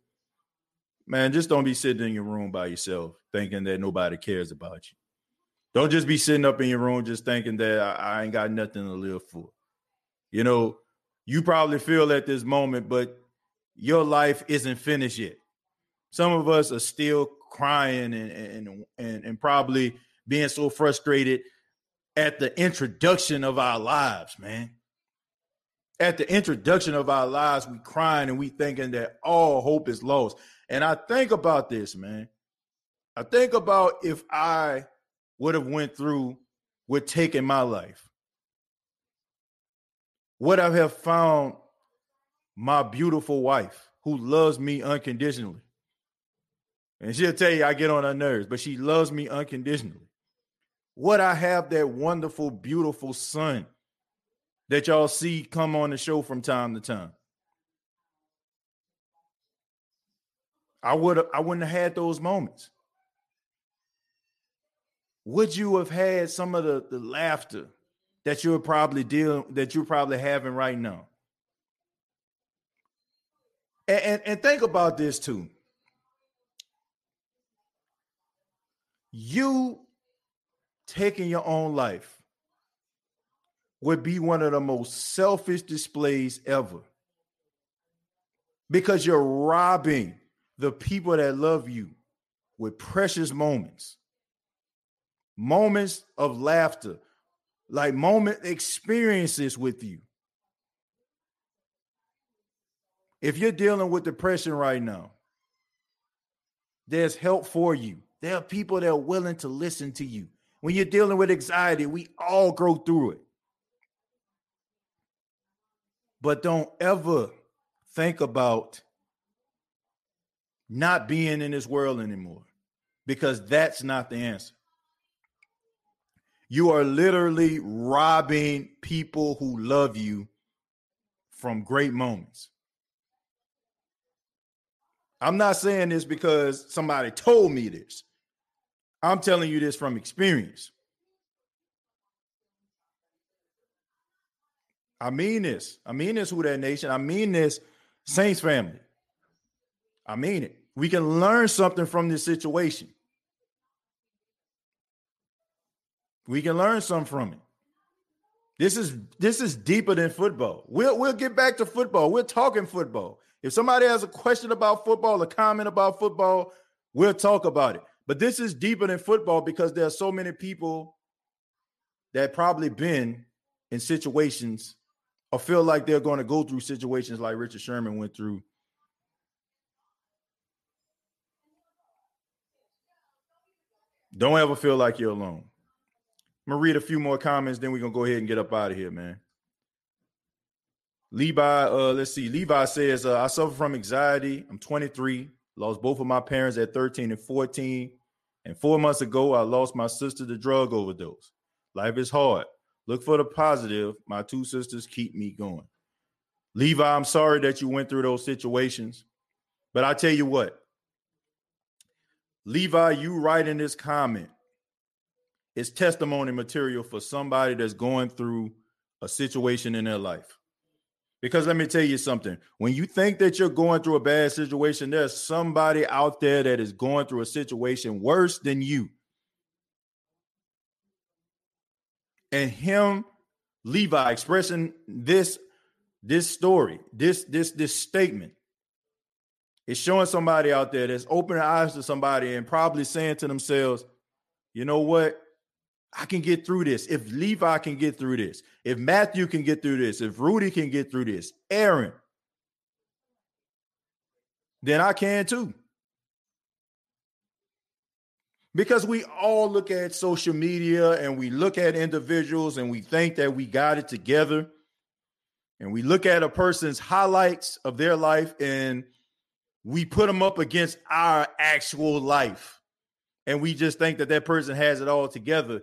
Man, just don't be sitting in your room by yourself thinking that nobody cares about you. Don't just be sitting up in your room just thinking that I, I ain't got nothing to live for. You know, you probably feel at this moment, but your life isn't finished yet. Some of us are still crying and and and, and probably being so frustrated at the introduction of our lives, man at the introduction of our lives, we crying and we thinking that all hope is lost. And I think about this, man. I think about if I would have went through with taking my life. Would I have found my beautiful wife who loves me unconditionally? And she'll tell you I get on her nerves, but she loves me unconditionally. Would I have that wonderful, beautiful son that y'all see come on the show from time to time. I would I wouldn't have had those moments. Would you have had some of the, the laughter that you're probably dealing that you're probably having right now? And, and, and think about this too. You taking your own life would be one of the most selfish displays ever because you're robbing the people that love you with precious moments moments of laughter like moment experiences with you. If you're dealing with depression right now there's help for you. There are people that are willing to listen to you. When you're dealing with anxiety we all go through it. But don't ever think about not being in this world anymore because that's not the answer. You are literally robbing people who love you from great moments. I'm not saying this because somebody told me this. I'm telling you this from experience. I mean this. I mean this, Who That Nation. I mean this, Saints family. I mean it. We can learn something from this situation. We can learn something from it. This is this is deeper than football. We'll we'll get back to football. We're talking football. If somebody has a question about football, a comment about football, we'll talk about it. But this is deeper than football because there are so many people that probably been in situations or feel like they're going to go through situations like Richard Sherman went through. Don't ever feel like you're alone. I'm gonna read a few more comments, then we're gonna go ahead and get up out of here, man. Levi, uh, let's see. Levi says, uh, I suffer from anxiety. I'm 23, lost both of my parents at 13 and 14. And four months ago, I lost my sister to drug overdose. Life is hard. Look for the positive. My two sisters keep me going. Levi, I'm sorry that you went through those situations. But I tell you what, Levi, you writing this comment is testimony material for somebody that's going through a situation in their life. Because let me tell you something. When you think that you're going through a bad situation, there's somebody out there that is going through a situation worse than you. And him, Levi, expressing this this story, this this this statement is showing somebody out there that's opening eyes to somebody and probably saying to themselves, you know what? I can get through this. If Levi can get through this, if Matthew can get through this, if Rudy can get through this, Aaron, then I can too. Because we all look at social media and we look at individuals and we think that we got it together. And we look at a person's highlights of their life and we put them up against our actual life. And we just think that that person has it all together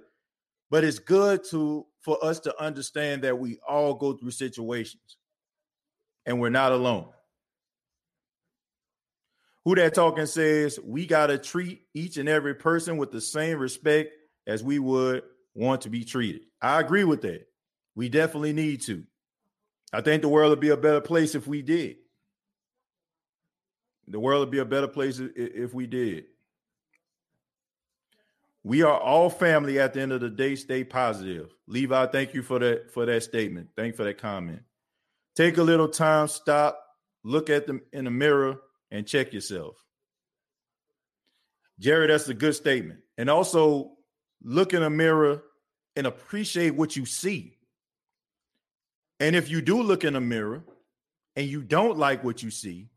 but it's good to for us to understand that we all go through situations and we're not alone. Who that talking says we got to treat each and every person with the same respect as we would want to be treated. I agree with that. We definitely need to. I think the world would be a better place if we did. The world would be a better place if we did. We are all family at the end of the day. Stay positive. Levi, thank you for that for that statement. Thank you for that comment. Take a little time, stop, look at them in the mirror, and check yourself. Jerry, that's a good statement. And also look in the mirror and appreciate what you see. And if you do look in the mirror and you don't like what you see,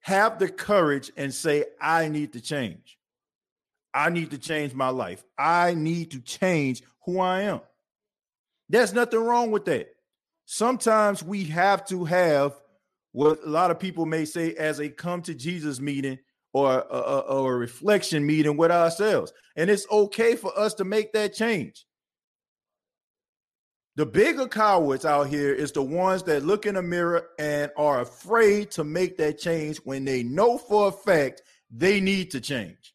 have the courage and say, I need to change. I need to change my life. I need to change who I am. There's nothing wrong with that. Sometimes we have to have what a lot of people may say as a come to Jesus meeting or a, a, a reflection meeting with ourselves. And it's okay for us to make that change. The bigger cowards out here is the ones that look in the mirror and are afraid to make that change when they know for a fact they need to change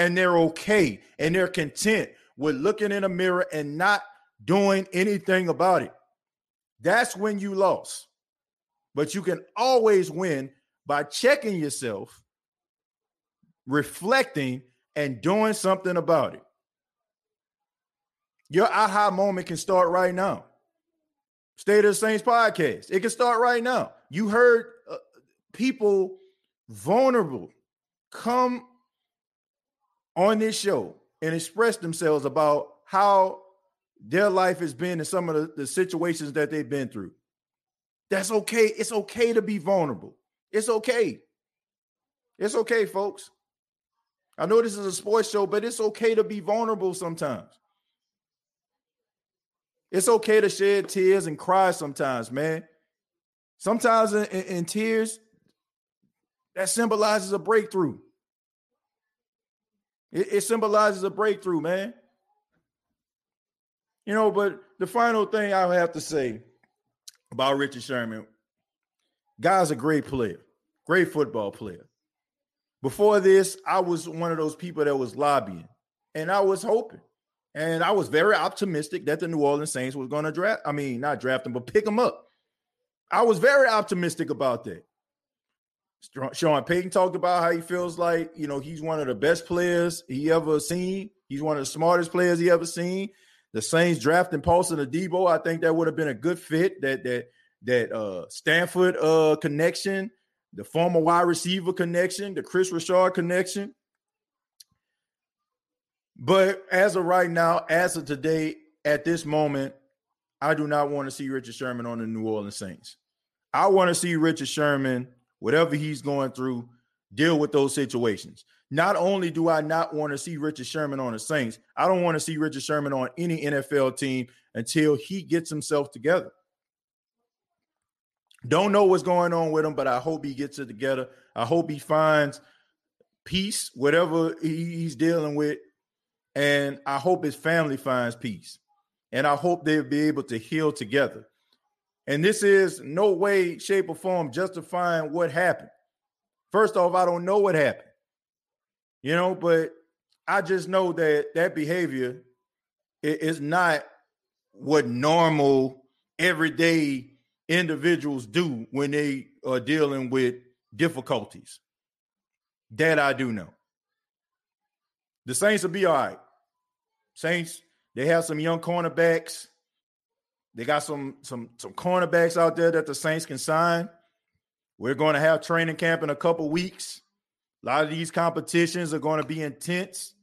and they're okay and they're content with looking in a mirror and not doing anything about it. That's when you lost. But you can always win by checking yourself, reflecting, and doing something about it. Your aha moment can start right now. State of the Saints podcast. It can start right now. You heard uh, people vulnerable come on this show and express themselves about how their life has been and some of the, the situations that they've been through. That's okay. It's okay to be vulnerable. It's okay. It's okay, folks. I know this is a sports show, but it's okay to be vulnerable sometimes. It's okay to shed tears and cry sometimes, man. Sometimes in, in, in tears, that symbolizes a breakthrough. It, it symbolizes a breakthrough, man. You know, but the final thing I have to say about Richard Sherman, guy's a great player, great football player. Before this, I was one of those people that was lobbying, and I was hoping, and I was very optimistic that the New Orleans Saints was going to draft. I mean, not draft him, but pick him up. I was very optimistic about that. Sean Payton talked about how he feels like, you know, he's one of the best players he ever seen. He's one of the smartest players he ever seen. The Saints drafting Paulson Adebo, I think that would have been a good fit. That that that uh Stanford uh connection, the former wide receiver connection, the Kris Richard connection. But as of right now, as of today, at this moment, I do not want to see Richard Sherman on the New Orleans Saints. I want to see Richard Sherman, whatever he's going through, deal with those situations. Not only do I not want to see Richard Sherman on the Saints, I don't want to see Richard Sherman on any NFL team until he gets himself together. Don't know what's going on with him, but I hope he gets it together. I hope he finds peace, whatever he's dealing with. And I hope his family finds peace. And I hope they'll be able to heal together. And this is no way, shape, or form justifying what happened. First off, I don't know what happened, you know, but I just know that that behavior is not what normal, everyday individuals do when they are dealing with difficulties. That I do know. The Saints will be all right. Saints, they have some young cornerbacks. They got some some some cornerbacks out there that the Saints can sign. We're going to have training camp in a couple weeks. A lot of these competitions are going to be intense.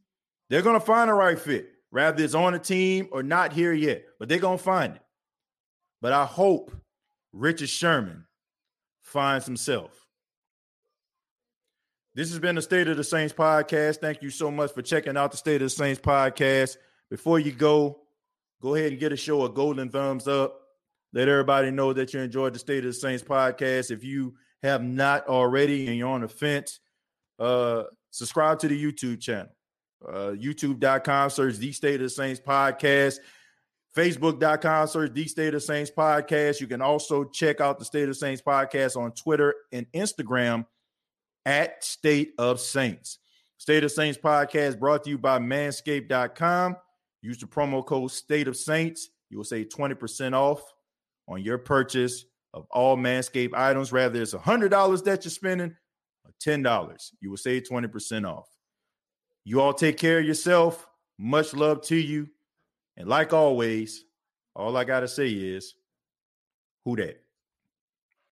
They're going to find the right fit, rather it's on the team or not here yet, but they're going to find it. But I hope Richard Sherman finds himself. This has been the State of the Saints podcast. Thank you so much for checking out the State of the Saints podcast. Before you go, go ahead and get a show a golden thumbs up. Let everybody know that you enjoyed the State of the Saints podcast. If you have not already and you're on the fence, uh, subscribe to the YouTube channel. Uh, YouTube.com, search the State of the Saints podcast. Facebook.com, search the State of Saints podcast. You can also check out the State of the Saints podcast on Twitter and Instagram at State of Saints. State of Saints podcast brought to you by manscaped.com. Use the promo code State of Saints. You will save 20% off on your purchase of all Manscaped items, rather it's $100 that you're spending or $10, you will save 20% off. You all take care of yourself. Much love to you. And like always, all I got to say is, who that?